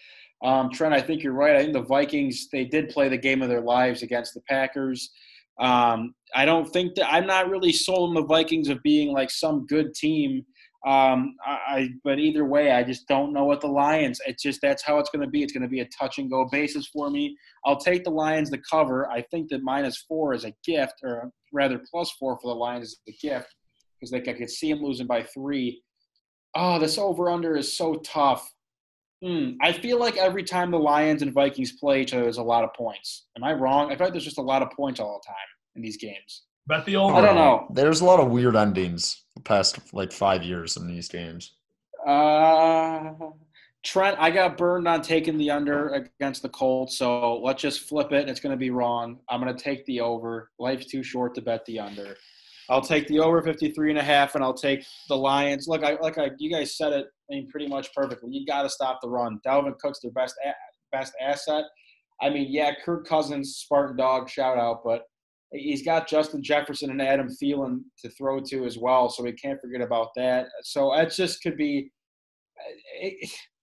Um, Trent, I think you're right. I think the Vikings they did play the game of their lives against the Packers. Um, I don't think that I'm not really sold on the Vikings of being like some good team. Um, I, I, but either way, I just don't know what the Lions. It's just that's how it's going to be. It's going to be a touch and go basis for me. I'll take the Lions the cover. I think that minus four is a gift, or rather plus four for the Lions is a gift because like I could see them losing by three. Oh, this over under is so tough. Hmm. I feel like every time the Lions and Vikings play each other, there's a lot of points. Am I wrong? I feel like there's just a lot of points all the time in these games. Bet the over. I don't know. There's a lot of weird endings the past like five years in these games. Uh, Trent, I got burned on taking the under against the Colts, so let's just flip it. It's going to be wrong. I'm going to take the over. Life's too short to bet the under. I'll take the over 53 and a half, and I'll take the Lions. Look, I like I, you guys said it. I mean, pretty much perfectly. You got to stop the run. Dalvin Cook's their best best asset. I mean, yeah, Kirk Cousins, Spartan dog, shout out, but he's got Justin Jefferson and Adam Thielen to throw to as well, so we can't forget about that. So it just could be.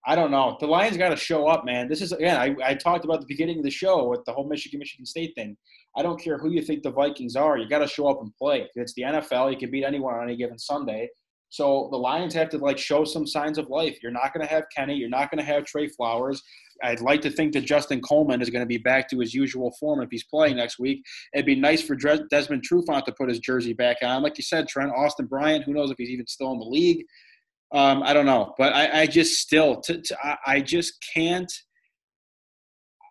I don't know. The Lions got to show up, man. This is again. I, I talked about the beginning of the show with the whole Michigan Michigan State thing. I don't care who you think the Vikings are. You got to show up and play. It's the NFL, you can beat anyone on any given Sunday. So the Lions have to like show some signs of life. You're not going to have Kenny. You're not going to have Trey Flowers. I'd like to think that Justin Coleman is going to be back to his usual form if he's playing next week. It'd be nice for Desmond Trufant to put his jersey back on. Like you said, Trent Austin Bryant. Who knows if he's even still in the league? Um, I don't know, but I, I just still, to, I, I just can't –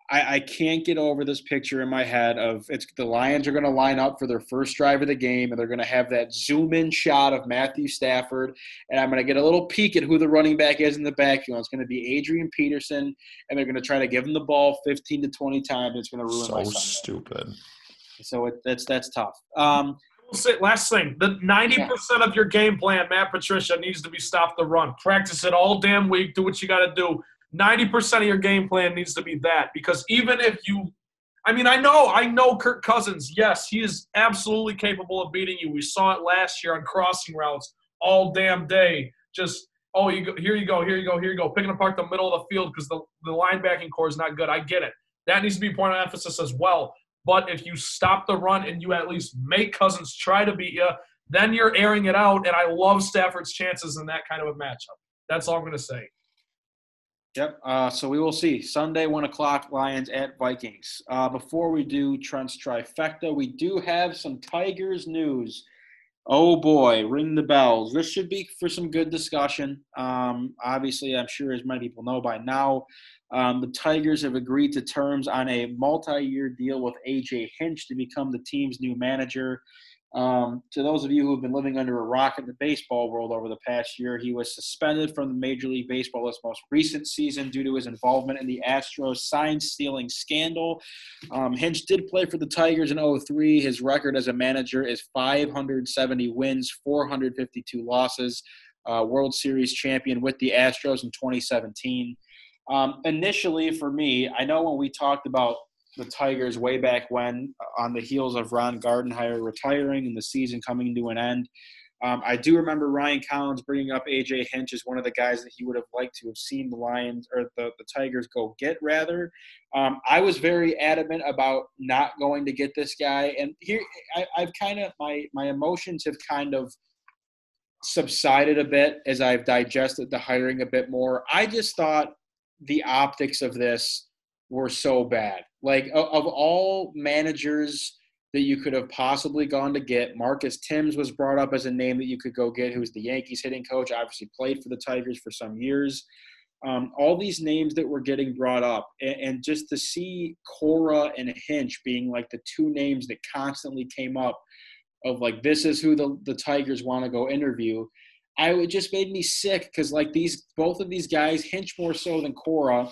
I, I can't get over this picture in my head of it's the Lions are going to line up for their first drive of the game, and they're going to have that zoom in shot of Matthew Stafford, and I'm going to get a little peek at who the running back is in the backfield. It's going to be Adrian Peterson, and they're going to try to give him the ball 15 to 20 times. And it's going to ruin so my Sunday. stupid. So it, that's that's tough. Um, Say, last thing, the ninety yeah. percent of your game plan, Matt Patricia, needs to be stop the run. Practice it all damn week. Do what you got to do. 90% of your game plan needs to be that because even if you I mean, I know, I know Kirk Cousins. Yes, he is absolutely capable of beating you. We saw it last year on crossing routes all damn day. Just oh, you go, here you go, here you go, here you go, picking apart the middle of the field because the the linebacking corps is not good. I get it. That needs to be point of emphasis as well. But if you stop the run and you at least make Cousins try to beat you, then you're airing it out. And I love Stafford's chances in that kind of a matchup. That's all I'm going to say. Yep. Uh, so we will see Sunday, one o'clock, Lions at Vikings. Uh, before we do Trent's trifecta, we do have some Tigers news. Oh boy, ring the bells. This should be for some good discussion. Um, obviously, I'm sure as many people know by now, um, the Tigers have agreed to terms on a multi-year deal with AJ Hinch to become the team's new manager. Um, to those of you who have been living under a rock in the baseball world over the past year, he was suspended from the Major League Baseball's most recent season due to his involvement in the Astros sign stealing scandal. Um, Hinch did play for the Tigers in 03. His record as a manager is 570 wins, 452 losses. Uh, World Series champion with the Astros in 2017. Um, initially, for me, I know when we talked about the Tigers way back when, uh, on the heels of Ron Gardenhire retiring and the season coming to an end. Um, I do remember Ryan Collins bringing up AJ Hinch as one of the guys that he would have liked to have seen the Lions or the, the Tigers go get. Rather, um, I was very adamant about not going to get this guy, and here I, I've kind of my my emotions have kind of subsided a bit as I've digested the hiring a bit more. I just thought the optics of this were so bad. Like of all managers that you could have possibly gone to get, Marcus Thames was brought up as a name that you could go get, who's the Yankees hitting coach, obviously played for the Tigers for some years. Um, all these names that were getting brought up, and, and just to see Cora and Hinch being like the two names that constantly came up of like this is who the, the Tigers want to go interview. I it just made me sick because like these both of these guys, Hinch more so than Cora,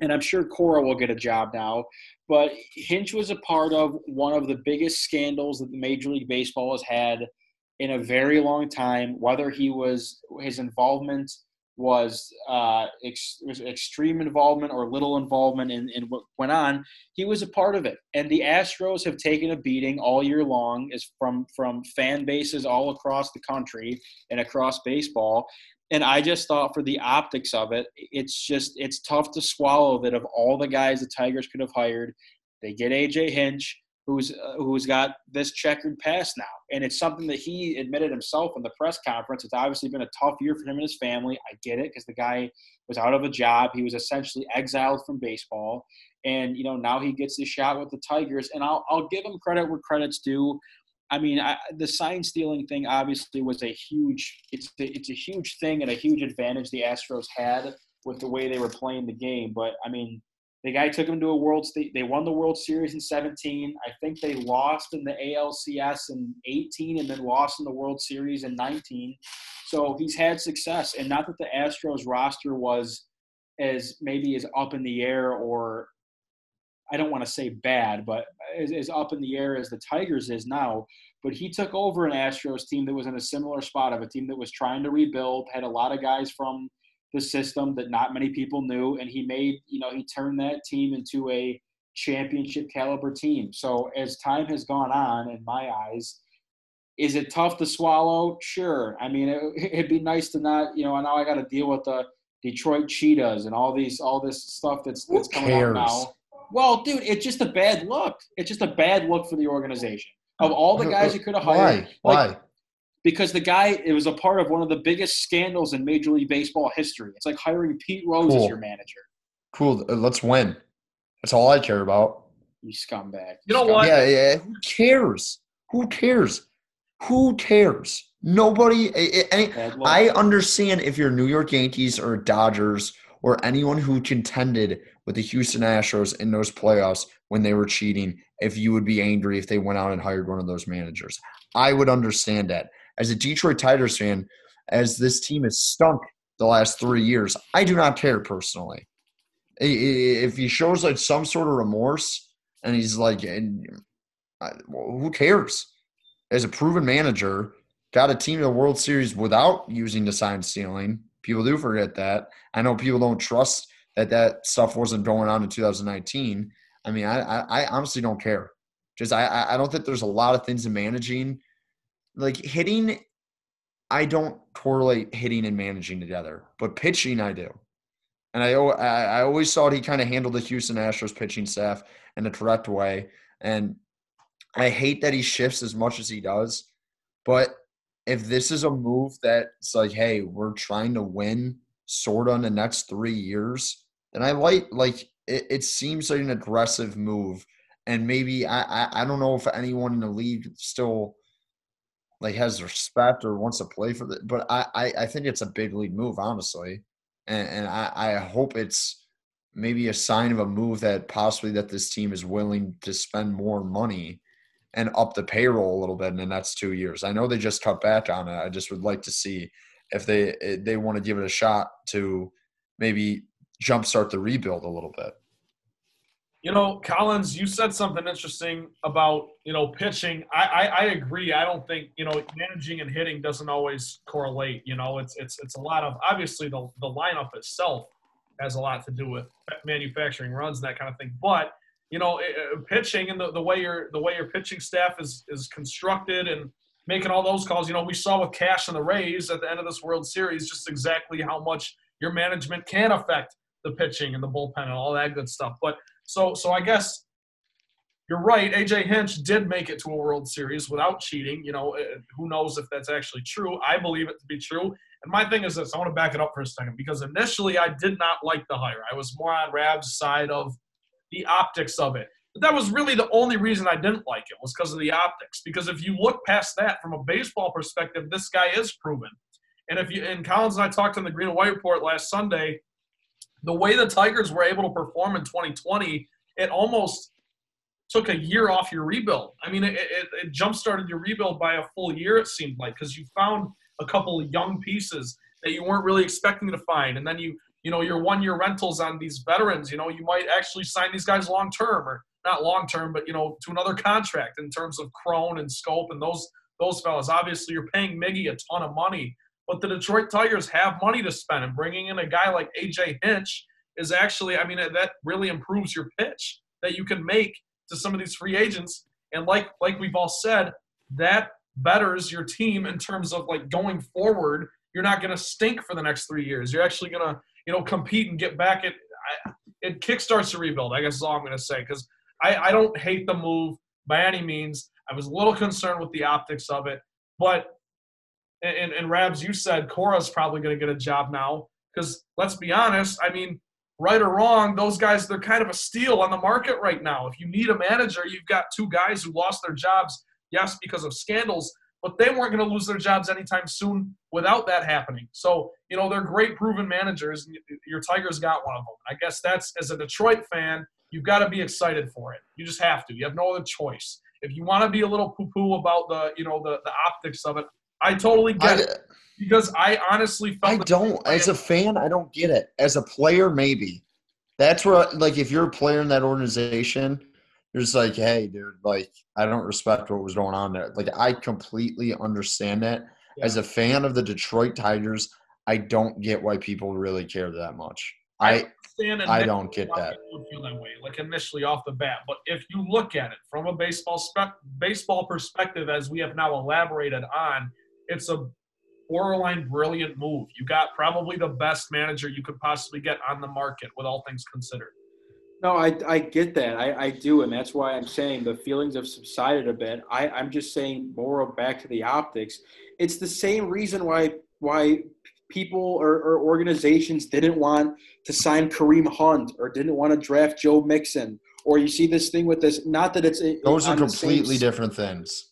and I'm sure Cora will get a job now. But Hinch was a part of one of the biggest scandals that the Major League Baseball has had in a very long time. Whether he was his involvement was uh, ex- was extreme involvement or little involvement in, in what went on, he was a part of it. And the Astros have taken a beating all year long, is from from fan bases all across the country and across baseball. And I just thought for the optics of it, it's just it's tough to swallow that of all the guys the Tigers could have hired, they get AJ Hinch who's uh, who's got this checkered past now, and it's something that he admitted himself in the press conference. It's obviously been a tough year for him and his family. I get it because the guy was out of a job. He was essentially exiled from baseball, and you know now he gets his shot with the Tigers. And I'll I'll give him credit where credit's due. I mean, I, the sign stealing thing obviously was a huge it's a, it's a huge thing and a huge advantage the Astros had with the way they were playing the game. But I mean, the guy took them to a World State. They won the World Series in 17. I think they lost in the ALCS in 18 and then lost in the World Series in 19. So he's had success. And not that the Astros roster was as maybe as up in the air or I don't want to say bad, but as, as up in the air as the Tigers is now. But he took over an Astros team that was in a similar spot of a team that was trying to rebuild, had a lot of guys from the system that not many people knew, and he made you know he turned that team into a championship caliber team. So as time has gone on, in my eyes, is it tough to swallow? Sure. I mean, it, would be nice to not you know. Now I got to deal with the Detroit Cheetahs and all these all this stuff that's that's coming out now. Well, dude, it's just a bad look. It's just a bad look for the organization. Of all the guys you could have hired, why? Why? Because the guy it was a part of one of the biggest scandals in Major League Baseball history. It's like hiring Pete Rose cool. as your manager. Cool. Uh, let's win. That's all I care about. You scumbag. You know scumbag. what? Yeah, yeah. Who cares? Who cares? Who cares? Nobody. Any, I understand if you're New York Yankees or Dodgers or anyone who contended with the Houston Astros in those playoffs when they were cheating, if you would be angry if they went out and hired one of those managers. I would understand that as a Detroit Tigers fan, as this team has stunk the last three years, I do not care personally. If he shows like some sort of remorse and he's like, who cares? As a proven manager, got a team in the World Series without using the sign stealing. People do forget that. I know people don't trust that that stuff wasn't going on in 2019. I mean, I, I, I honestly don't care. Just I, I don't think there's a lot of things in managing like hitting I don't correlate hitting and managing together, but pitching I do. And I I always thought he kind of handled the Houston Astros pitching staff in the correct way. And I hate that he shifts as much as he does. But if this is a move that's like, hey, we're trying to win sort of in the next three years, then I like like it, it seems like an aggressive move. And maybe I, I I don't know if anyone in the league still like has respect or wants to play for the but I, I, I think it's a big league move, honestly. And and I, I hope it's maybe a sign of a move that possibly that this team is willing to spend more money and up the payroll a little bit in the next two years. I know they just cut back on it. I just would like to see if they eh, they want to give it a shot to maybe jumpstart the rebuild a little bit. You know, Collins, you said something interesting about you know pitching. I, I, I agree. I don't think you know managing and hitting doesn't always correlate. You know, it's it's it's a lot of obviously the the lineup itself has a lot to do with manufacturing runs and that kind of thing. But you know, eh, eh, pitching and the, the way your the way your pitching staff is is constructed and making all those calls. You know, we saw with Cash and the Rays at the end of this World Series just exactly how much your management can affect the pitching and the bullpen and all that good stuff. But so so I guess you're right. AJ Hinch did make it to a World Series without cheating. You know, uh, who knows if that's actually true? I believe it to be true. And my thing is this: I want to back it up for a second because initially I did not like the hire. I was more on Rab's side of the optics of it. But that was really the only reason I didn't like it was because of the optics. Because if you look past that from a baseball perspective, this guy is proven. And if you and Collins and I talked on the Green and White Report last Sunday, the way the Tigers were able to perform in 2020, it almost took a year off your rebuild. I mean, it, it, it jump started your rebuild by a full year, it seemed like, because you found a couple of young pieces that you weren't really expecting to find. And then you, you know, your one year rentals on these veterans, you know, you might actually sign these guys long term or not long term, but, you know, to another contract in terms of Cron and Schoop and those those fellas. Obviously, you're paying Miggy a ton of money But the Detroit Tigers have money to spend, and bringing in a guy like AJ Hinch is actually, I mean, that really improves your pitch that you can make to some of these free agents. And like like we've all said, that betters your team in terms of like going forward. You're not going to stink for the next three years. You're actually going to you know compete and get back at. It kickstarts the rebuild. I guess is all I'm going to say because I, I don't hate the move by any means. I was a little concerned with the optics of it, but and and Rabs, you said Cora's probably going to get a job now because let's be honest. I mean, right or wrong, those guys they're kind of a steal on the market right now. If you need a manager, you've got two guys who lost their jobs, yes, because of scandals, but they weren't going to lose their jobs anytime soon without that happening. So you know they're great proven managers. Your Tigers got one of them. I guess that's as a Detroit fan, you've got to be excited for it. You just have to. You have no other choice. If you want to be a little poo-poo about the you know the the optics of it, I totally get I, it because I honestly felt. I don't. As a fan, I don't get it. As a player, maybe. That's where, like, if you're a player in that organization, you're just like, hey, dude, like, I don't respect what was going on there. Like, I completely understand that. Yeah. As a fan of the Detroit Tigers, I don't get why people really care that much. I I, I don't get that. Feel that way, like initially off the bat. But if you look at it from a baseball spec, baseball perspective, as we have now elaborated on, it's a borderline brilliant move. You got probably the best manager you could possibly get on the market with all things considered. No, I, I get that. I, I do. And that's why I'm saying the feelings have subsided a bit. I, I'm just saying more back to the optics. It's the same reason why why people or, or organizations didn't want to sign Kareem Hunt or didn't want to draft Joe Mixon. Or you see this thing with this, not that it's those are completely different things.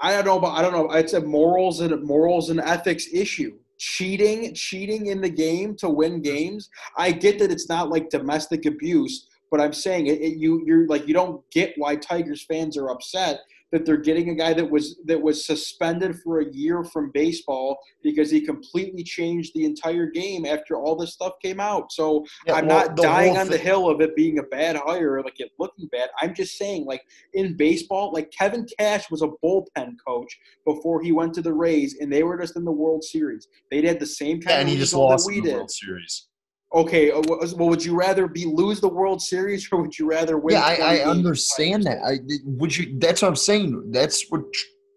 I don't know, but I don't know. It's a morals and morals and ethics issue. Cheating, cheating in the game to win games. I get that it's not like domestic abuse, but I'm saying it, it, you you're like you don't get why Tigers fans are upset that they're getting a guy that was that was suspended for a year from baseball because he completely changed the entire game after all this stuff came out. So yeah, I'm well, not dying on the hill of it being a bad hire, like it looking bad. I'm just saying, like in baseball, like Kevin Cash was a bullpen coach before he went to the Rays, and they were just in the World Series. They did the same kind yeah, of and he just lost that we did. World Series okay, uh, well, would you rather be lose the World Series or would you rather win? Yeah, I, I understand that. I would you. That's what I'm saying. That's what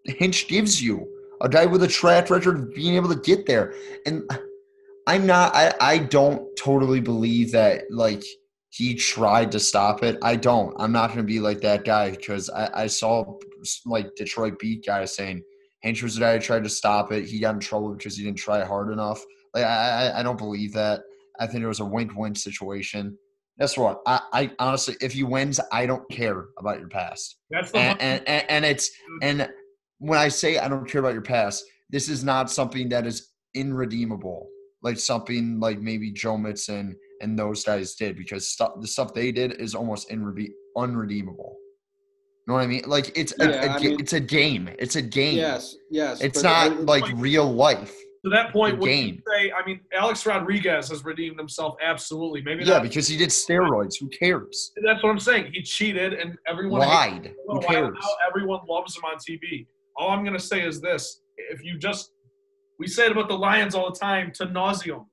Hinch gives you a guy with a track record of being able to get there. And I'm not. I I don't totally believe that. Like he tried to stop it. I don't. I'm not going to be like that guy because I, I saw like Detroit beat guys saying Hinch was the guy who tried to stop it. He got in trouble because he didn't try hard enough. Like I, I don't believe that. I think it was a win-win situation. Guess what? I, I honestly, if you wins, I don't care about your past. That's the and, and, and, and it's and when I say I don't care about your past, this is not something that is irredeemable, like something like maybe Joe Mixon and those guys did, because stuff the stuff they did is almost irrede- unredeemable. You know what I mean? Like it's yeah, a, a mean, it's a game. It's a game. Yes, yes. It's not I, like real life to that point, would you say? I mean, Alex Rodriguez has redeemed himself absolutely. Maybe yeah, not. because he did steroids. Who cares? That's what I'm saying. He cheated, and everyone lied. Who cares? Everyone loves him on TV. All I'm gonna say is this: if you just, we say it about the Lions all the time, to nauseum.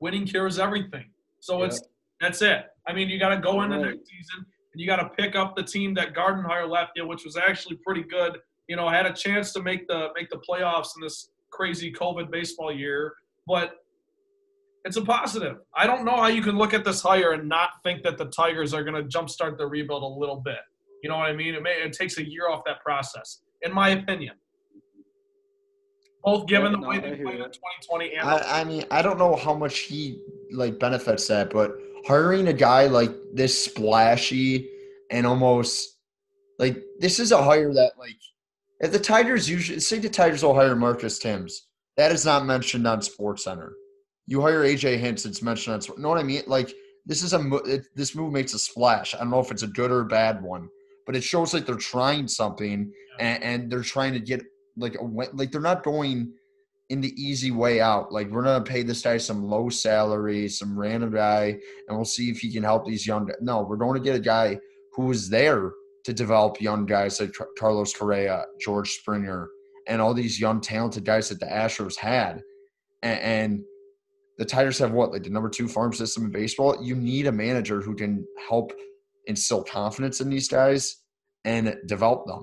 Winning cures everything. So yeah. it's that's it. I mean, you got to go into right. next season and you got to pick up the team that Gardenhire left you, which was actually pretty good. You know, had a chance to make the make the playoffs in this crazy COVID baseball year, but it's a positive. I don't know how you can look at this hire and not think that the Tigers are going to jumpstart the rebuild a little bit. You know what I mean? It, may, it takes a year off that process, in my opinion. Both given yeah, the way they played in 2020 and I, I mean, I don't know how much he like benefits that, but hiring a guy like this splashy and almost like this is a hire that like if the Tigers usually say the Tigers will hire Marcus Thames, that is not mentioned on Sports Center. You hire AJ Hinch, it's mentioned on. You know what I mean? Like this is a it, this move makes a splash. I don't know if it's a good or a bad one, but it shows like they're trying something and, and they're trying to get like a like they're not going in the easy way out. Like we're gonna pay this guy some low salary, some random guy, and we'll see if he can help these young. No, we're going to get a guy who is there to develop young guys like Carlos Correa, George Springer, and all these young talented guys that the Astros had, and, and the Tigers have what like the number two farm system in baseball. You need a manager who can help instill confidence in these guys and develop them.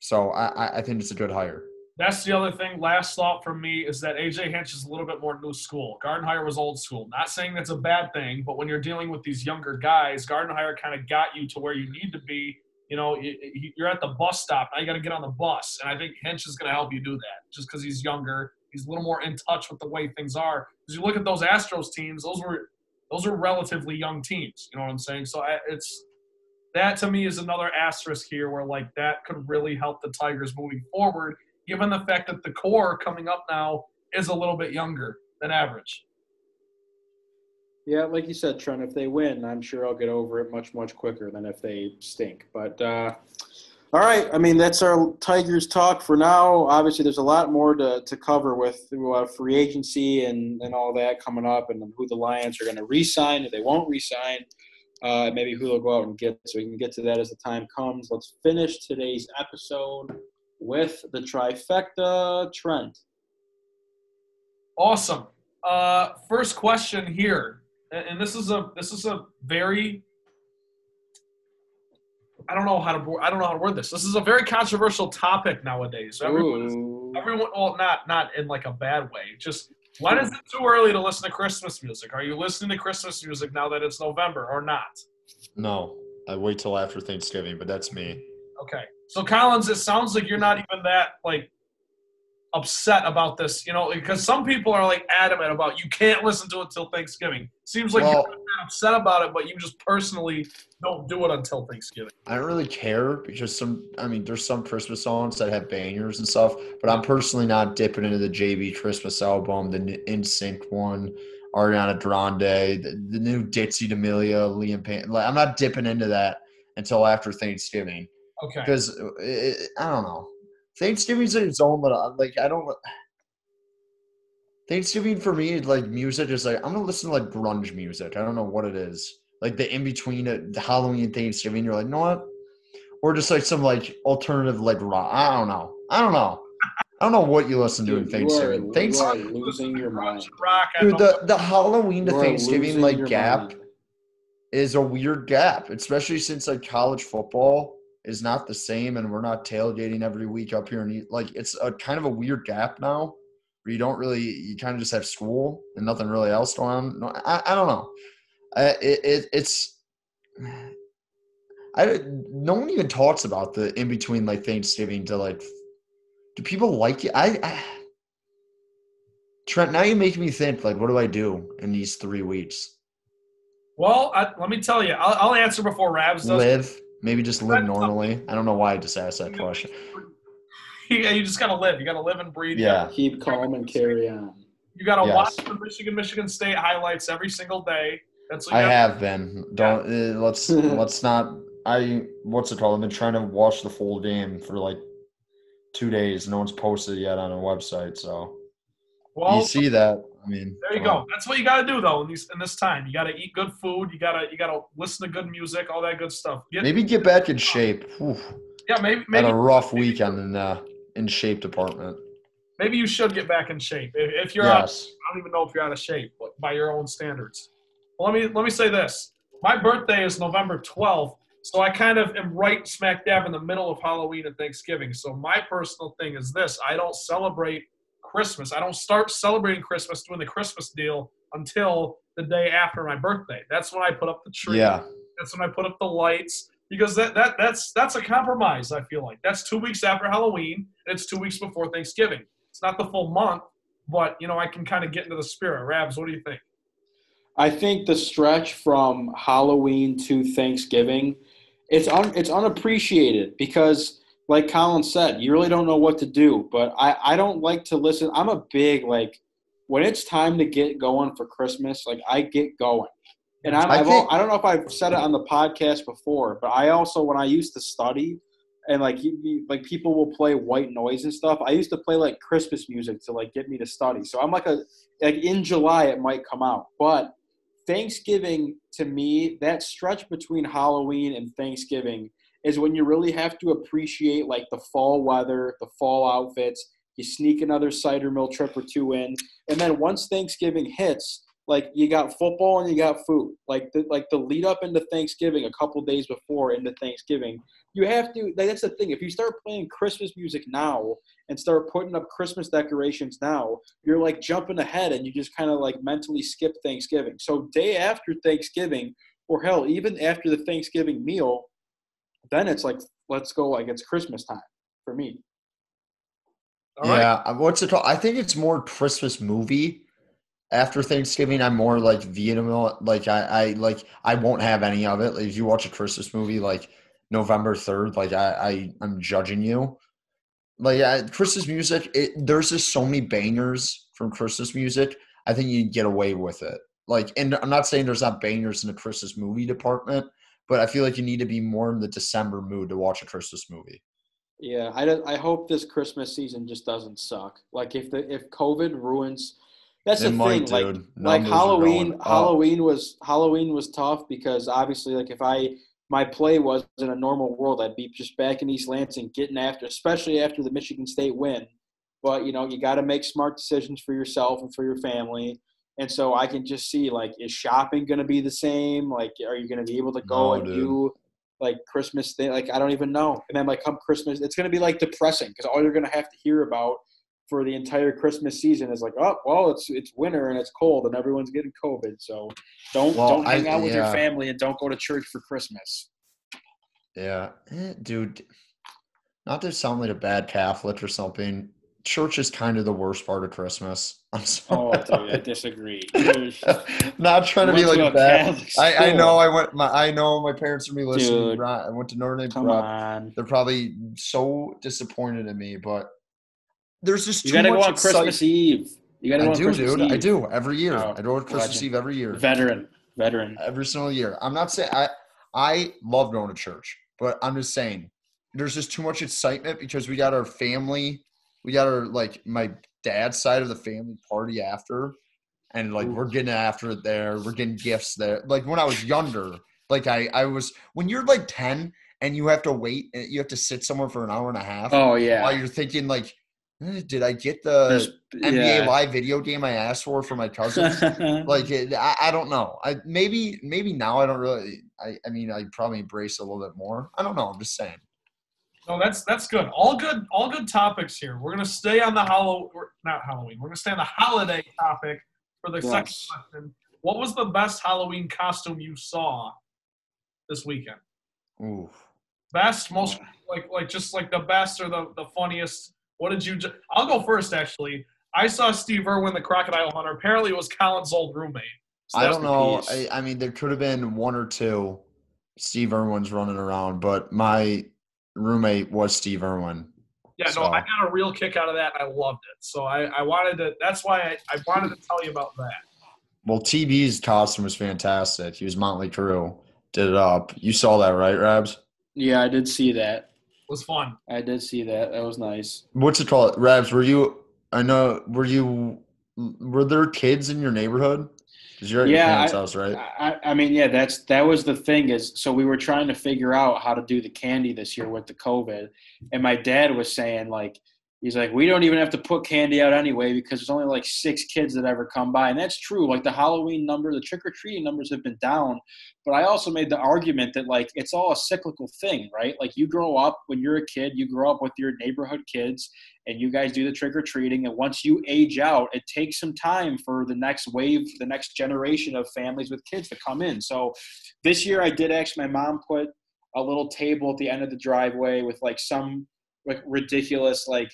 So I, I think it's a good hire. That's the other thing. Last thought from me is that AJ Hinch is a little bit more new school. Gardenhire was old school. Not saying that's a bad thing, but when you're dealing with these younger guys, Gardenhire kind of got you to where you need to be. You know, you're at the bus stop. Now you got to get on the bus, and I think Hinch is going to help you do that. Just because he's younger, he's a little more in touch with the way things are. Because you look at those Astros teams; those were those are relatively young teams. You know what I'm saying? So it's that to me is another asterisk here, where like that could really help the Tigers moving forward given the fact that the core coming up now is a little bit younger than average. Yeah, like you said, Trent, if they win, I'm sure I'll get over it much, much quicker than if they stink. But uh, all right, I mean, that's our Tigers talk for now. Obviously, there's a lot more to, to cover with uh, free agency and, and all that coming up and who the Lions are going to re sign, if they won't re sign, uh, maybe who they'll go out and get. So we can get to that as the time comes. Let's finish today's episode with the trifecta Trent. Awesome. Uh, first question here, and this is a this is a very I don't know how to I don't know how to word this. This is a very controversial topic nowadays. Everyone, is, everyone, well, not not in like a bad way. Just when is it too early to listen to Christmas music? Are you listening to Christmas music now that it's November or not? No, I wait till after Thanksgiving, but that's me. Okay. So Collins, it sounds like you're not even that like upset about this, you know, because some people are like adamant about you can't listen to it until Thanksgiving. Seems like well, you're upset about it, but you just personally don't do it until Thanksgiving. I don't really care because some, I mean, there's some Christmas songs that have bangers and stuff, but I'm personally not dipping into the JB Christmas album, the NSYNC one, Ariana Grande, the, the new Dixie D'Amelio, Liam Payne. Like, I'm not dipping into that until after Thanksgiving. Okay. Because uh, I don't know. Thanksgiving's its own little uh, like I don't. Thanksgiving for me, like music is like I'm gonna listen to like grunge music. I don't know what it is. Like the in between uh, the Halloween and Thanksgiving, you're like, you know what? Or just like some like alternative like rock. I don't know. I don't know. I don't know what you listen to in Thanksgiving. You are, Thanksgiving, you losing your mind. Dude, the, the Halloween to Thanksgiving like gap mind. is a weird gap, especially since like college football is not the same and we're not tailgating every week up here and eat. like it's a kind of a weird gap now where you don't really you kind of just have school and nothing really else going on. No, I, I don't know. I, it, it, it's I no one even talks about the in between like Thanksgiving to like do people like it I, I Trent now you make me think like what do I do in these three weeks? Well I, let me tell you I'll, I'll answer before Rabs does. Live Maybe just live normally. I don't know why I just asked that question. Yeah, you just gotta live. You gotta live and breathe. Yeah. Keep calm and carry on. You gotta yes. watch the Michigan Michigan State highlights every single day. That's what I have been. Don't yeah. uh, let's let's not. I what's it called? I've been trying to watch the full game for like two days. No one's posted yet on a website, so well, you see that. I mean, there you go. On. That's what you got to do though in these in this time. You got to eat good food. You gotta you gotta listen to good music, all that good stuff. Get, maybe get back in shape. Whew. Yeah, maybe, maybe had a rough weekend in the in shape department. Maybe you should get back in shape. If, if you're yes. out, I don't even know if you're out of shape by your own standards. Well, let me let me say this. My birthday is November 12th, so I kind of am right smack dab in the middle of Halloween and Thanksgiving. So my personal thing is this: I don't celebrate Christmas. I don't start celebrating Christmas doing the Christmas deal until the day after my birthday. That's when I put up the tree. Yeah. That's when I put up the lights because that, that that's that's a compromise. I feel like that's two weeks after Halloween and it's two weeks before Thanksgiving. It's not the full month, but you know I can kind of get into the spirit. Rabs, what do you think? I think the stretch from Halloween to Thanksgiving, it's un, it's unappreciated because like Colin said, you really don't know what to do. But I, I don't like to listen. I'm a big like when it's time to get going for Christmas, like I get going. And I'm, I, think, I don't know if I've said it on the podcast before, but I also when I used to study and like you, like people will play white noise and stuff. I used to play like Christmas music to like get me to study. So I'm like a like in July it might come out, but Thanksgiving to me that stretch between Halloween and Thanksgiving is when you really have to appreciate like the fall weather, the fall outfits, You sneak another cider mill trip or two in, and then once Thanksgiving hits, like you got football and you got food. Like the like the lead up into Thanksgiving, a couple days before into Thanksgiving, you have to. Like, that's the thing. If you start playing Christmas music now and start putting up Christmas decorations now, you're like jumping ahead and you just kind of like mentally skip Thanksgiving. So day after Thanksgiving, or hell, even after the Thanksgiving meal, then it's like let's go like it's Christmas time for me. All right. yeah, uh, what's it called? I think it's more Christmas movie. After Thanksgiving, I'm more like Vietnam. Like I, I like I won't have any of it. Like, if you watch a Christmas movie, like November third, like I, I I'm judging you. Like I, Christmas music, it, there's just so many bangers from Christmas music. I think you get away with it. Like, and I'm not saying there's not bangers in the Christmas movie department, but I feel like you need to be more in the December mood to watch a Christmas movie. Yeah, I, I hope this Christmas season just doesn't suck. Like if the if COVID ruins, that's It the might, thing. Like dude. like Numbers are Halloween. Halloween was Halloween was tough because obviously like if I my play was in a normal world I'd be just back in East Lansing getting after especially after the Michigan State win. But you know, you got to make smart decisions for yourself and for your family. And so I can just see like is shopping going to be the same? Like are you going to be able to go No, and dude. do like Christmas thing? Like I don't even know. And then like come Christmas, it's going to be like depressing because all you're going to have to hear about for the entire Christmas season is like, oh well, it's it's winter and it's cold and everyone's getting COVID. So don't Well, don't hang I- out with your family and don't go to church for Christmas. Yeah, eh, dude. Not to sound like a bad Catholic or something. Church is kind of the worst part of Christmas. I'm Oh, sorry. dude, I disagree. Not trying to be like bad. I, I know I went. My I know my parents are me listening. Dude. Right, I went to Notre Dame Come Prep. on. They're probably so disappointed in me, but there's just too much. You too got to go on Christmas Eve. You got to go I on do, Christmas dude. Eve. I do every year. Oh, I go on Christmas legend. Eve every year. Veteran, veteran. every single year. I'm not saying I I love going to church, but I'm just saying there's just too much excitement because we got our family, we got our like my dad's side of the family party after, and like Ooh. we're getting after it there. We're getting gifts there. Like when I was younger, like I I was when you're like ten and you have to wait, and you have to sit somewhere for an hour and a half. Oh yeah, While you're thinking like, eh, did I get the There's- NBA yeah. Live video game I asked for for my cousins? like it, I, I don't know i maybe maybe now i don't really i i mean i probably embrace a little bit more i don't know i'm just saying No, that's that's good. All good, all good topics here. We're gonna stay on the hollow, not Halloween. We're gonna stay on the holiday topic for the second question. What was the best Halloween costume you saw this weekend? Ooh. Best, most like like just like the best or the the funniest. What did you? Ju- I'll go first. Actually, I saw Steve Irwin, the Crocodile Hunter. Apparently, it was Colin's old roommate. So i don't know. I, I mean there could have been one or two steve irwin's running around but my roommate was steve irwin Yeah, no, So- I got a real kick out of that. I loved it. So I, I wanted to. That's why I, I wanted to tell you about that. well tb's costume was fantastic he was motley crue did it up you saw that right rabs Yeah, I did see that. It was fun. I did see that. That was nice. what's it called rabs were you i know were you were there kids in your neighborhood because you're at your Yeah, parents' I- house right? I, I mean, yeah, that's that was the thing is so we were trying to figure out how to do the candy this year with the COVID, and my dad was saying like he's like we don't even have to put candy out anyway because there's only like six kids that ever come by, and that's true. Like the Halloween number, the trick or treating numbers have been down, but I also made the argument that like it's all a cyclical thing, right? Like you grow up when you're a kid, you grow up with your neighborhood kids, and you guys do the trick or treating. And once you age out, it takes some time for the next wave, the next generation of families with kids to come in. So this year, I did actually, my mom put a little table at the end of the driveway with like some like ridiculous, like,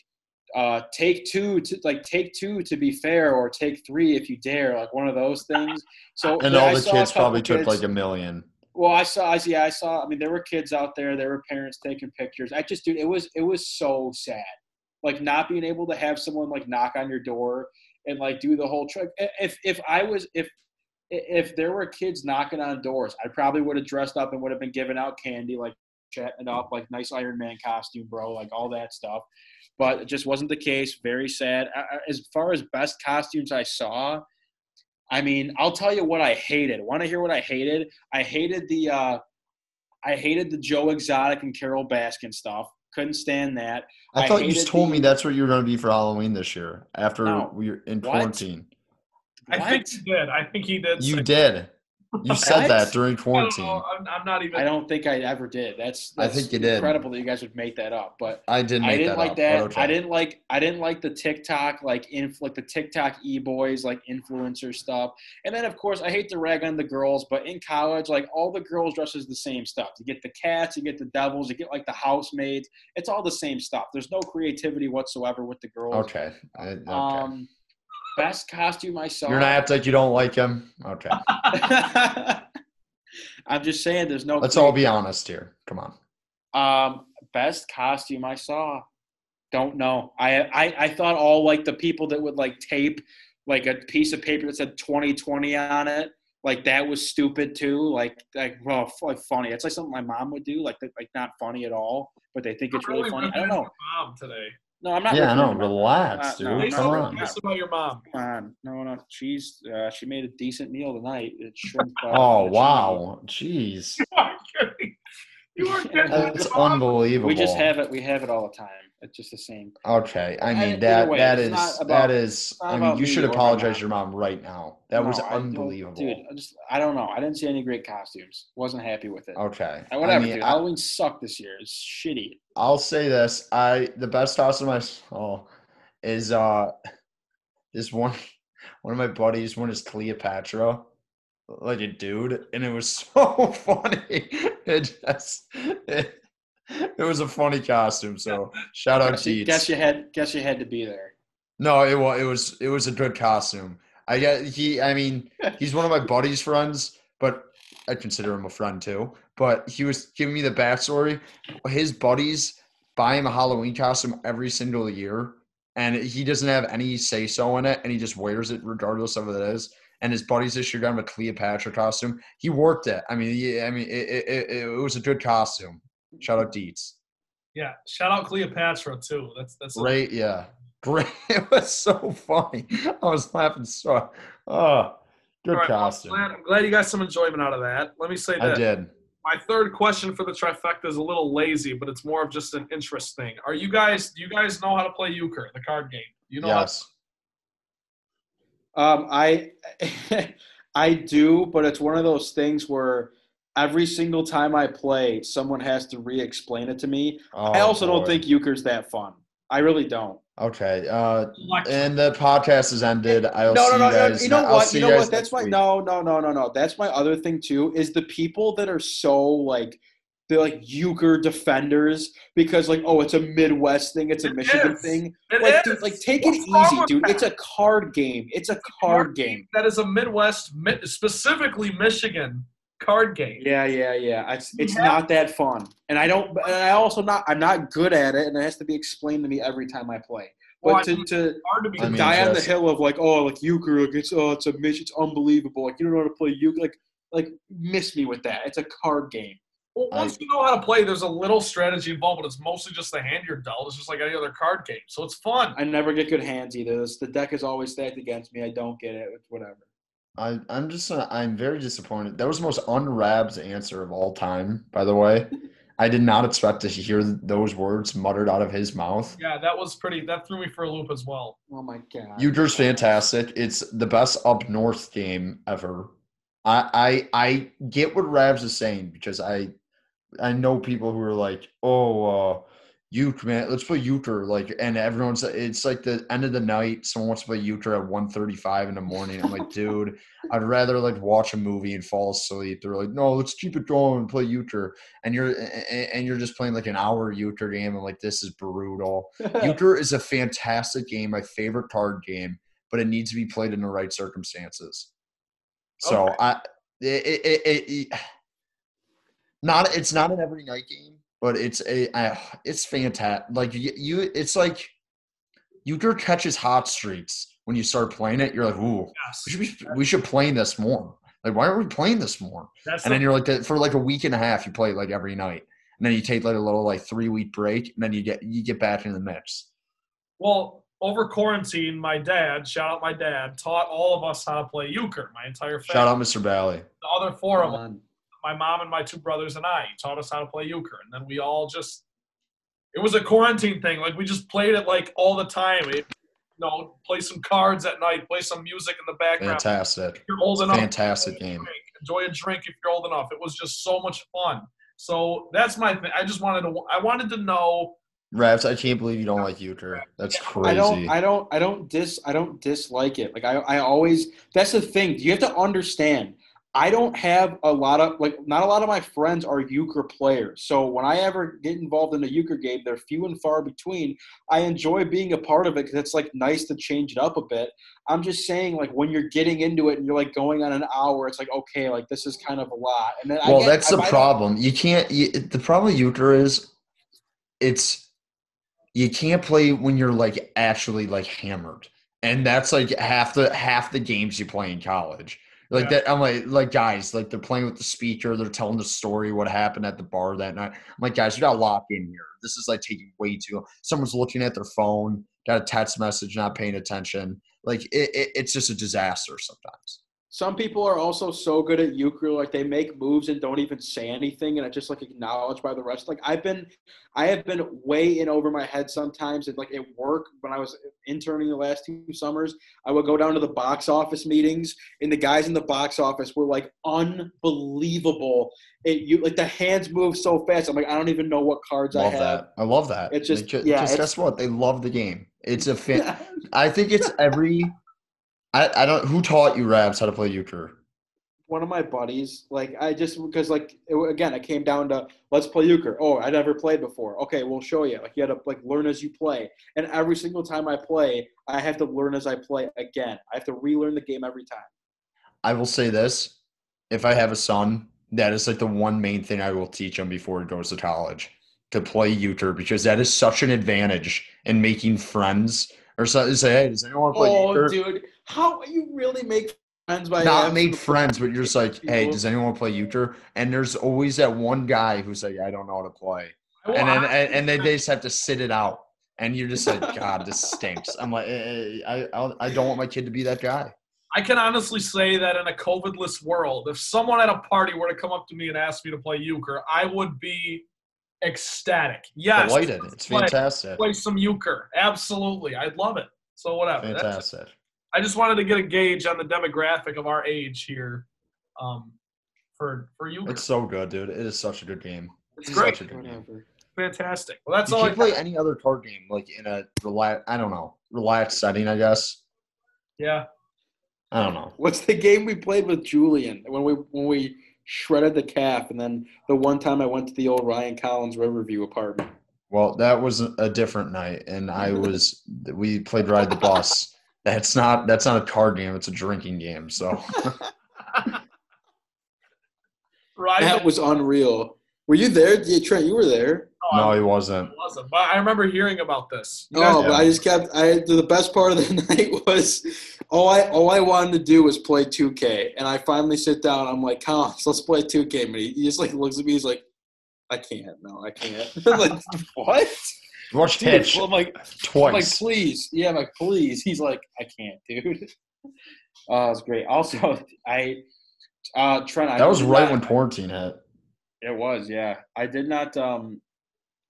uh, take two to like take two to be fair or take three if you dare like one of those things so and I all the kids probably took kids- like a million well, I saw, I see, I saw. I mean, there were kids out there. There were parents taking pictures. I just, dude, it was, it was so sad. Like not being able to have someone like knock on your door and like do the whole trick. If, if I was, if, if there were kids knocking on doors, I probably would have dressed up and would have been giving out candy, like chatting it up, like nice Iron Man costume, bro, like all that stuff. But it just wasn't the case. Very sad. I- I- As far as best costumes I saw, I mean, I'll tell you what I hated. Want to hear what I hated? I hated the uh, I hated the Joe Exotic and Carole Baskin stuff Couldn't stand that. I I thought you hated told the- me that's what you were going to be for Halloween this year after No. we were in What? quarantine. I think What? he did. I think he did. You say- did. You said that during quarantine. know. I'm, I'm not even. I don't think I ever did. That's, I think you did. incredible that you guys would make that up. But I did make I didn't that like up, that. okay. I didn't like. I didn't like the TikTok like inf- like the TikTok e boys like influencer stuff. And then of course I hate to rag on the girls, but in college like all the girls dress as the same stuff. You get the cats, you get the devils, you get like the housemaids. It's all the same stuff. There's no creativity whatsoever with the girls. Okay. I- okay. Um, best costume I saw. You're not acting like you don't like him. Okay. I'm just saying, there's no. Let's all be honest here. Come on. Um, best costume I saw. Don't know. I, I I thought all like the people that would like tape like a piece of paper that said 2020 on it. Like that was stupid too. Like like well, f- like funny. It's like something my mom would do. Like like not funny at all, but they think it's really really funny. I don't know. Mom today. No, I'm not. Yeah, I know. Relax, Uh, dude. no, Hey, I'm Come not. Silver, on. ask about your mom. Come on. No, no. She's uh, she made a decent meal tonight. It's shrimp. uh, Oh wow. Jeez. You are kidding. You are kidding. That's unbelievable. We just have it. We have it all the time. It's just the same. Okay, I I- mean that way, that is about- that is. I mean, you should apologize to your mom right now. That was No, I unbelievable. dude. I just I don't know. I didn't see any great costumes. Wasn't happy with it. Okay, Uh, Whatever, I mean, dude. I, Halloween sucked this year. It's shitty. I'll say this: I the best costume I saw is uh this one one of my buddies. One is Cleopatra, like a dude, and it was so funny. It just it, it was a funny costume. So shout out to you, guess you had guess you had to be there. No, it was it was it was a good costume. I get he. I mean, he's one of my buddy's friends, but I consider him a friend too. But he was giving me the backstory. His buddies buy him a Halloween costume every single year, and he doesn't have any say so in it, and he just wears it regardless of what it is. And his buddies this year got him a Cleopatra costume. He worked it. I mean, he, I mean, it, it, it, it was a good costume. Shout out Dietz. Yeah, shout out Cleopatra too. That's that's a- Great, yeah. Great. It was so funny. I was laughing so. Oh, good All right, well, I'm, costume. glad, I'm glad you got some enjoyment out of that. Let me say that. I did. My third question for the trifecta is a little lazy, but it's more of just an interest thing. Are you guys? Do you guys know how to play euchre, the card game? You know. how- Yes. Um, I I do, but it's one of those things where every single time I play, someone has to re-explain it to me. I Oh, also don't boy. think euchre's that fun. I really don't. Okay. Uh, and the podcast is ended. I'll no, see no, no, you no. guys. You know what? see You know what? That's next my week. no, no, no, no, no. That's my other thing too. Is the people that are so like they're like euchre defenders because like oh it's a Midwest thing, it's a It Michigan is. thing. It Like is. dude, like take What's it easy, dude. that? It's a card game. It's a card game. That is a Midwest, specifically Michigan card game. Yeah, yeah, yeah. It's it's have- not that fun, and I don't. And I also not. I'm not good at it, and it has to be explained to me every time I play. But Well, I to to to be. I mean, die on the hill of like, oh, like euchre, like it's oh, it's a mission, it's unbelievable. Like you don't know how to play euchre, like like miss me with that. It's a card game. Well, once you know how to play, there's a little strategy involved, but it's mostly just the hand you're dealt. It's just like any other card game, so it's fun. I never get good hands either. This, the deck is always stacked against me. I don't get it. It's whatever. I, I'm just. Uh, I'm very disappointed. That was the most unrabs answer of all time. By the way, I did not expect to hear those words muttered out of his mouth. Yeah, that was pretty. That threw me for a loop as well. Oh my god. Euchre's fantastic. It's the best up north game ever. I I I get what Rabs is saying because I I know people who are like, oh, uh, Euchre, man, let's play Euchre. Like, and everyone's it's like the end of the night. Someone wants to play Euchre at 1.35 in the morning. I'm like, dude, I'd rather like watch a movie and fall asleep. They're like, no, let's keep it going and play Euchre. And you're and you're just playing like an hour Euchre game. I'm like, this is brutal. Euchre is a fantastic game, my favorite card game, but it needs to be played in the right circumstances. So Okay. I, it, it, it, it, not it's not an every night game, but it's a I, it's fantastic. Like you, you, it's like Euchre catches hot streaks when you start playing it. You're like, ooh, Yes, we should be, we should play this more. Like, why aren't we playing this more? that's And then you're like for like a week and a half. You play it like every night, and then you take like a little like three week break, and then you get you get back in the mix. well over quarantine. My dad, shout out my dad, taught all of us how to play euchre. My entire family, Shout out, Mr. Balley. the other four of them, my mom and my two brothers and I, he taught us how to play euchre, and then we all just It was a quarantine thing. Like we just played it like all the time. It, you know, play some cards at night, play some music in the background. Fantastic. If you're old enough. Fantastic enjoy game. drink. Enjoy a drink if you're old enough. It was just so much fun. So that's my thing. I just wanted to. I wanted to know. Rabs, I can't believe you don't like euchre. That's crazy. I don't I don't I don't dis I don't dislike it. Like I I always that's the thing. You have to understand. I don't have a lot of like not a lot of my friends are euchre players. So when I ever get involved in a euchre game, they're few and far between. I enjoy being a part of it because it's like nice to change it up a bit. I'm just saying like when you're getting into it and you're like going on an hour, it's like okay, like this is kind of a lot. And then I well, get- that's the I- don't- problem. You can't. You, the problem with euchre is, it's you can't play when you're like actually like hammered, and that's like half the half the games you play in college. Like Yeah. that, I'm like, like guys, like they're playing with the speaker, they're telling the story what happened at the bar that night. I'm like, guys, you got locked in here. This is like taking way too. Someone's looking at their phone, got a text message, not paying attention. Like it, it, it's just a disaster sometimes. Some people are also so good at euchre, like they make moves and don't even say anything, and it's just like acknowledged by the rest. Like I've been, I have been way in over my head sometimes. And like at work, when I was interning the last two summers, I would go down to the box office meetings, and the guys in the box office were like unbelievable. It you like the hands move so fast. I'm like, I don't even know what cards Love I have. that. I love that. It's just- Like, ju- yeah, just guess what? They love the game. It's a fan. I think it's every. I, I don't. Who taught you Rabs how to play euchre? one of my buddies like i just because like it, again it came down to let's play euchre oh i never played before okay we'll show you like you had to like learn as you play and every single time i play i have to learn as i play again i have to relearn the game every time I will say this: if I have a son, that is like the one main thing I will teach him before he goes to college to play euchre because that is such an advantage in making friends. Or so, say, hey, does anyone play oh euchre? dude how are you really make friends by Not having make friends, but you're just like, hey, does anyone play euchre? And there's always that one guy who's like, I don't know how to play. Well, and then I- and, and then they just have to sit it out and you're just like god this stinks i'm like eh, eh, i I, I don't want my kid to be that guy I can honestly say that in a COVID-less world, if someone at a party were to come up to me and ask me to play euchre, I would be ecstatic. Yes, delighted it's play- fantastic play some euchre. Absolutely, I'd love it. So whatever. That's- fantastic I just wanted to get a gauge on the demographic of our age here, um, for for euchre. it's so good dude. It is such a good game. It's great, such a good game. Fantastic. Well, that's you all. I can't play any other card game like in a relax i don't know relaxed setting i guess. Yeah, i don't know. What's the game we played with julian when we when we shredded the calf and then the one time i went to the old ryan collins riverview apartment? Well that was a different night and i was we played ride the bus that's not that's not a card game it's a drinking game so right. that was unreal were you there yeah, trent you were there no he wasn't It wasn't. But I remember hearing about this. You Oh, but I just kept. I the best part of the night was all I all I wanted to do was play 2K, and I finally sit down. I'm like, Collins, let's play 2K. And he, he just like looks at me. He's like, I can't. No, I can't. Like, what? Watch Dude, Hitch I'm like, I'm like, please. Yeah, I'm like, please. He's like, I can't, dude. Oh, it's great. Also, I, uh, Trent. I that was right not- when quarantine hit It was, yeah. I did not. Um,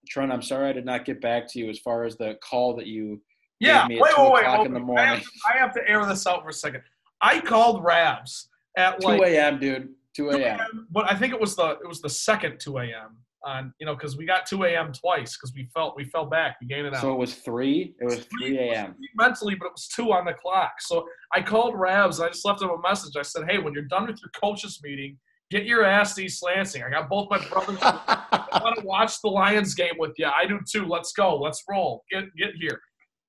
Trent, I'm sorry I did not get back to you as far as the call that you Yeah. me Wait, at wait, 2 wait. o'clock wait. in the I, have to, I have to air this out for a second. I called Rabs at 2 a.m., dude. 2 2 a.m. a.m., but I think it was the it was the second 2 a.m. on you know because we got 2 a.m. twice because we felt we fell back. We gained it out. So it was 3? It was 3 a.m. mentally, but it was two on the clock. So I called Rabs and I just left him a message. I said, "Hey, when you're done with your coaches meeting, get your ass to East Lansing. I got both my brothers. I want to watch the Lions game with you. I do too. Let's go. Let's roll. Get get here."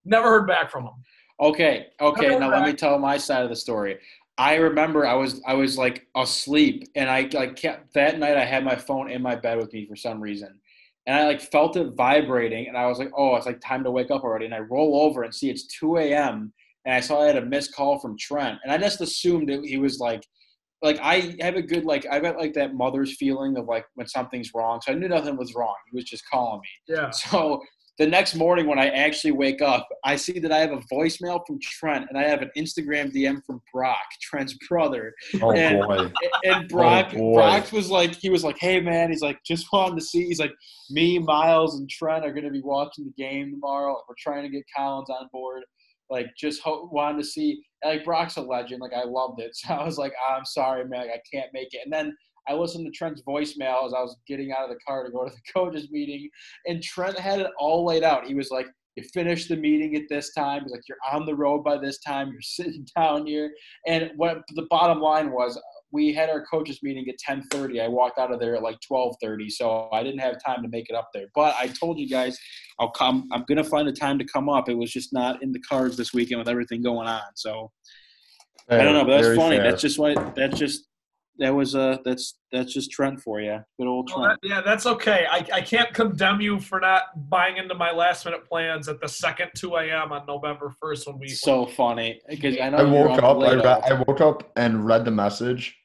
Never heard back from him. Okay, okay. Now let me tell my side of the story. I remember I was I was like asleep, and I like kept that night. I had my phone in my bed with me for some reason, and I like felt it vibrating, and I was like, "Oh, it's like time to wake up already." And I roll over and see it's 2 a.m. and I saw I had a missed call from Trent, and I just assumed that he was like, like I have a good like I got like that mother's feeling of like when something's wrong, so I knew nothing was wrong. He was just calling me. Yeah. So the next morning when I actually wake up, I see that I have a voicemail from Trent and I have an Instagram DM from Brock, Trent's brother. Oh And- boy. And oh, Brock, boy. Brock was like, he was like, "Hey man," he's like, "Just wanted to see." He's like, "Me, Miles, and Trent are going to be watching the game tomorrow. We're trying to get Collins on board. Like, just ho- wanted to see." And, like Brock's a legend. Like I loved it. So I was like, "I'm sorry, man, I can't make it." And then I listened to Trent's voicemail as I was getting out of the car to go to the coaches meeting, and Trent had it all laid out. He was like. You finish the meeting at this time. He's like, you're on the road by this time. You're sitting down here. And what the bottom line was, we had our coaches meeting at 10:30. I walked out of there at like 12:30, so I didn't have time to make it up there. But I told you guys I'll come. I'm gonna find a time to come up. It was just not in the cards this weekend with everything going on. So I don't know, but that's funny. fair. That's just why. That's just that was uh that's that's just Trent for you. Good old Well, Trent. that- yeah, that's okay. I, I can't condemn you for not buying into my last minute plans at the second 2 a.m. on November 1st when we. So funny because I know I woke up up. I, late read, I woke up and read the message.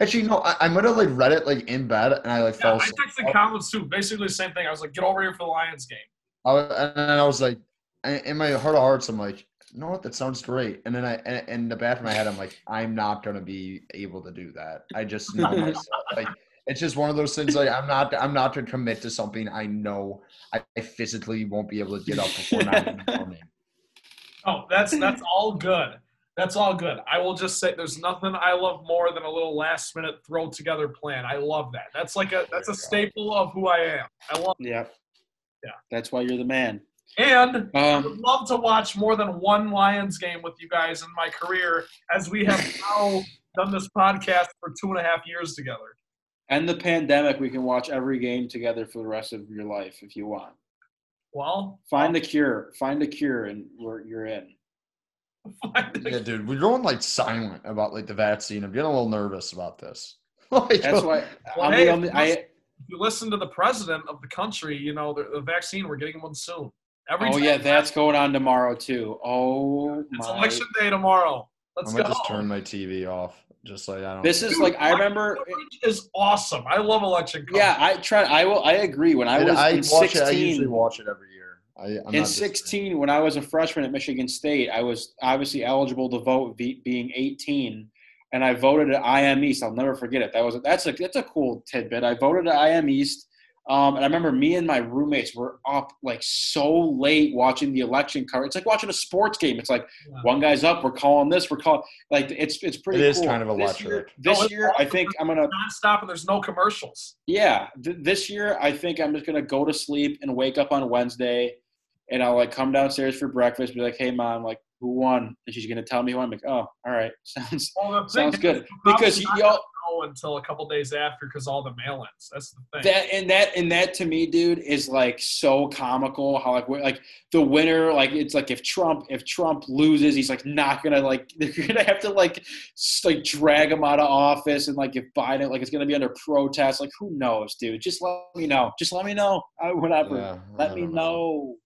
Actually, no. I, I might have like read it like in bed, and I like yeah, fell I texted Collins too. Basically the same thing. I was like, get over here for the Lions game. I was, and then I was like, in my heart of hearts, I'm like, you know what? That sounds great. And then I, and in the back of my head, I'm like, I'm not gonna be able to do that. I just know myself. Like, it's just one of those things. Like, I'm not, I'm not to commit to something I know I, I physically won't be able to get up before nine in the morning. Oh, that's that's all good. That's all good. I will just say there's nothing I love more than a little last minute throw together plan. I love that. That's like a that's a staple of who I am. I love Yeah. Yeah. That's why you're the man. And I Um, would love to watch more than one Lions game with you guys in my career as we have now done this podcast for two and a half years together. And the pandemic. We can watch every game together for the rest of your life if you want. Well, Find the cure. Find the cure, and we're, you're in. Yeah, dude, we're going like silent about like the vaccine. I'm getting a little nervous about this. Like, That's why Well, I'm hey, the if only. you I, if you listen to the president of the country, you know the, the vaccine. We're getting one soon. Every oh yeah, that's going on tomorrow too. Oh it's my! election day tomorrow. I Let's might go. just turn my TV off, just like I don't. This is Dude, like I remember. coverage is awesome. I love election. Coverage. Yeah, I try. I will. I agree. When I I, was I in watch it. I usually watch it every year. I, I'm in not 16 when i was a freshman at michigan state i was obviously eligible to vote be, being 18 and i voted at im east i'll never forget it that was that's a that's a cool tidbit i voted at im east um, and i remember me and my roommates were up like so late watching the election coverage it's like watching a sports game it's like Yeah. one guy's up we're calling this we're calling like it's it's pretty It is cool. kind of this year, this No, year i think i'm gonna nonstop, and there's no commercials. yeah, th- this year I think I'm just gonna go to sleep and wake up on Wednesday, and I'll like come downstairs for breakfast, be like, "Hey, mom, like who won?" And she's gonna tell me who. I'm like, "Oh, all right, sounds Well, sounds good." Because y'all not gonna know until a couple days after because all the mail-ins. That's the thing. that and that and that to me, dude, is like so comical. How like like the winner, like it's like if Trump if Trump loses, he's like not gonna like they're gonna have to like like drag him out of office, and like if Biden like it's gonna be under protest. Like who knows, dude? Just let me know. Just let me know. I, whatever. Yeah, Let I me don't know.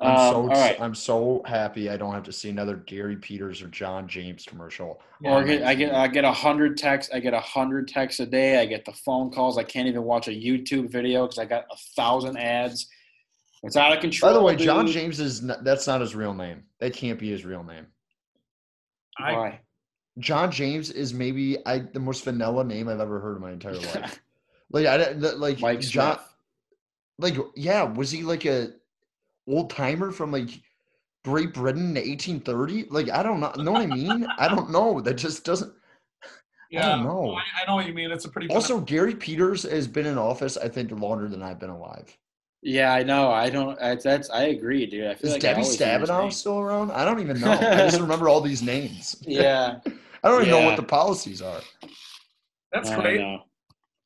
I'm Um, so all right. I'm so happy I don't have to see another Gary Peters or John James commercial. Or I get, I get I get a hundred texts. I get a hundred texts a day. I get the phone calls. I can't even watch a YouTube video because I got a thousand ads. It's out of control. By the way, John. James is not, that's not his real name. That can't be his real name. I, Why? John James is maybe I the most vanilla name I've ever heard in my entire life. Like I don't- like Mike John Smith. like yeah, was he like a old timer from like Great Britain in 1830? Like I don't know, know what I mean? I don't know. That just doesn't. yeah, don't know. I, I know what you mean. It's a pretty Also, Gary Peters has been in office, I think, longer than I've been alive. Yeah, I know. I don't. I, that's. I agree, dude. I feel Is like I Debbie always hear his Stabenow still around? I don't even know. I just remember all these names. Yeah, I don't even know what the policies are. That's great.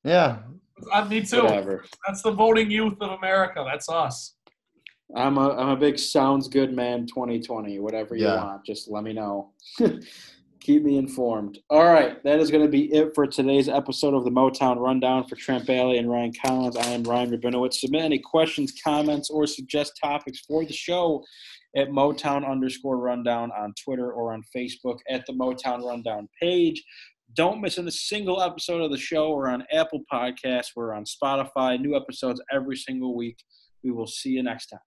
Yeah. Uh, me too. Whatever. That's the voting youth of America. That's us. I'm a I'm a big sounds good man 2020. Whatever you Yeah. want, just let me know. Keep me informed. All right, that is going to be it for today's episode of the Motown Rundown for Trent Balley and Ryan Collins. I am Ryan Rabinowitz. Submit any questions, comments, or suggest topics for the show at Motown underscore Rundown on Twitter or on Facebook at the Motown Rundown page. Don't miss a single episode of the show. We're on Apple Podcasts. We're on Spotify. New episodes every single week. We will see you next time.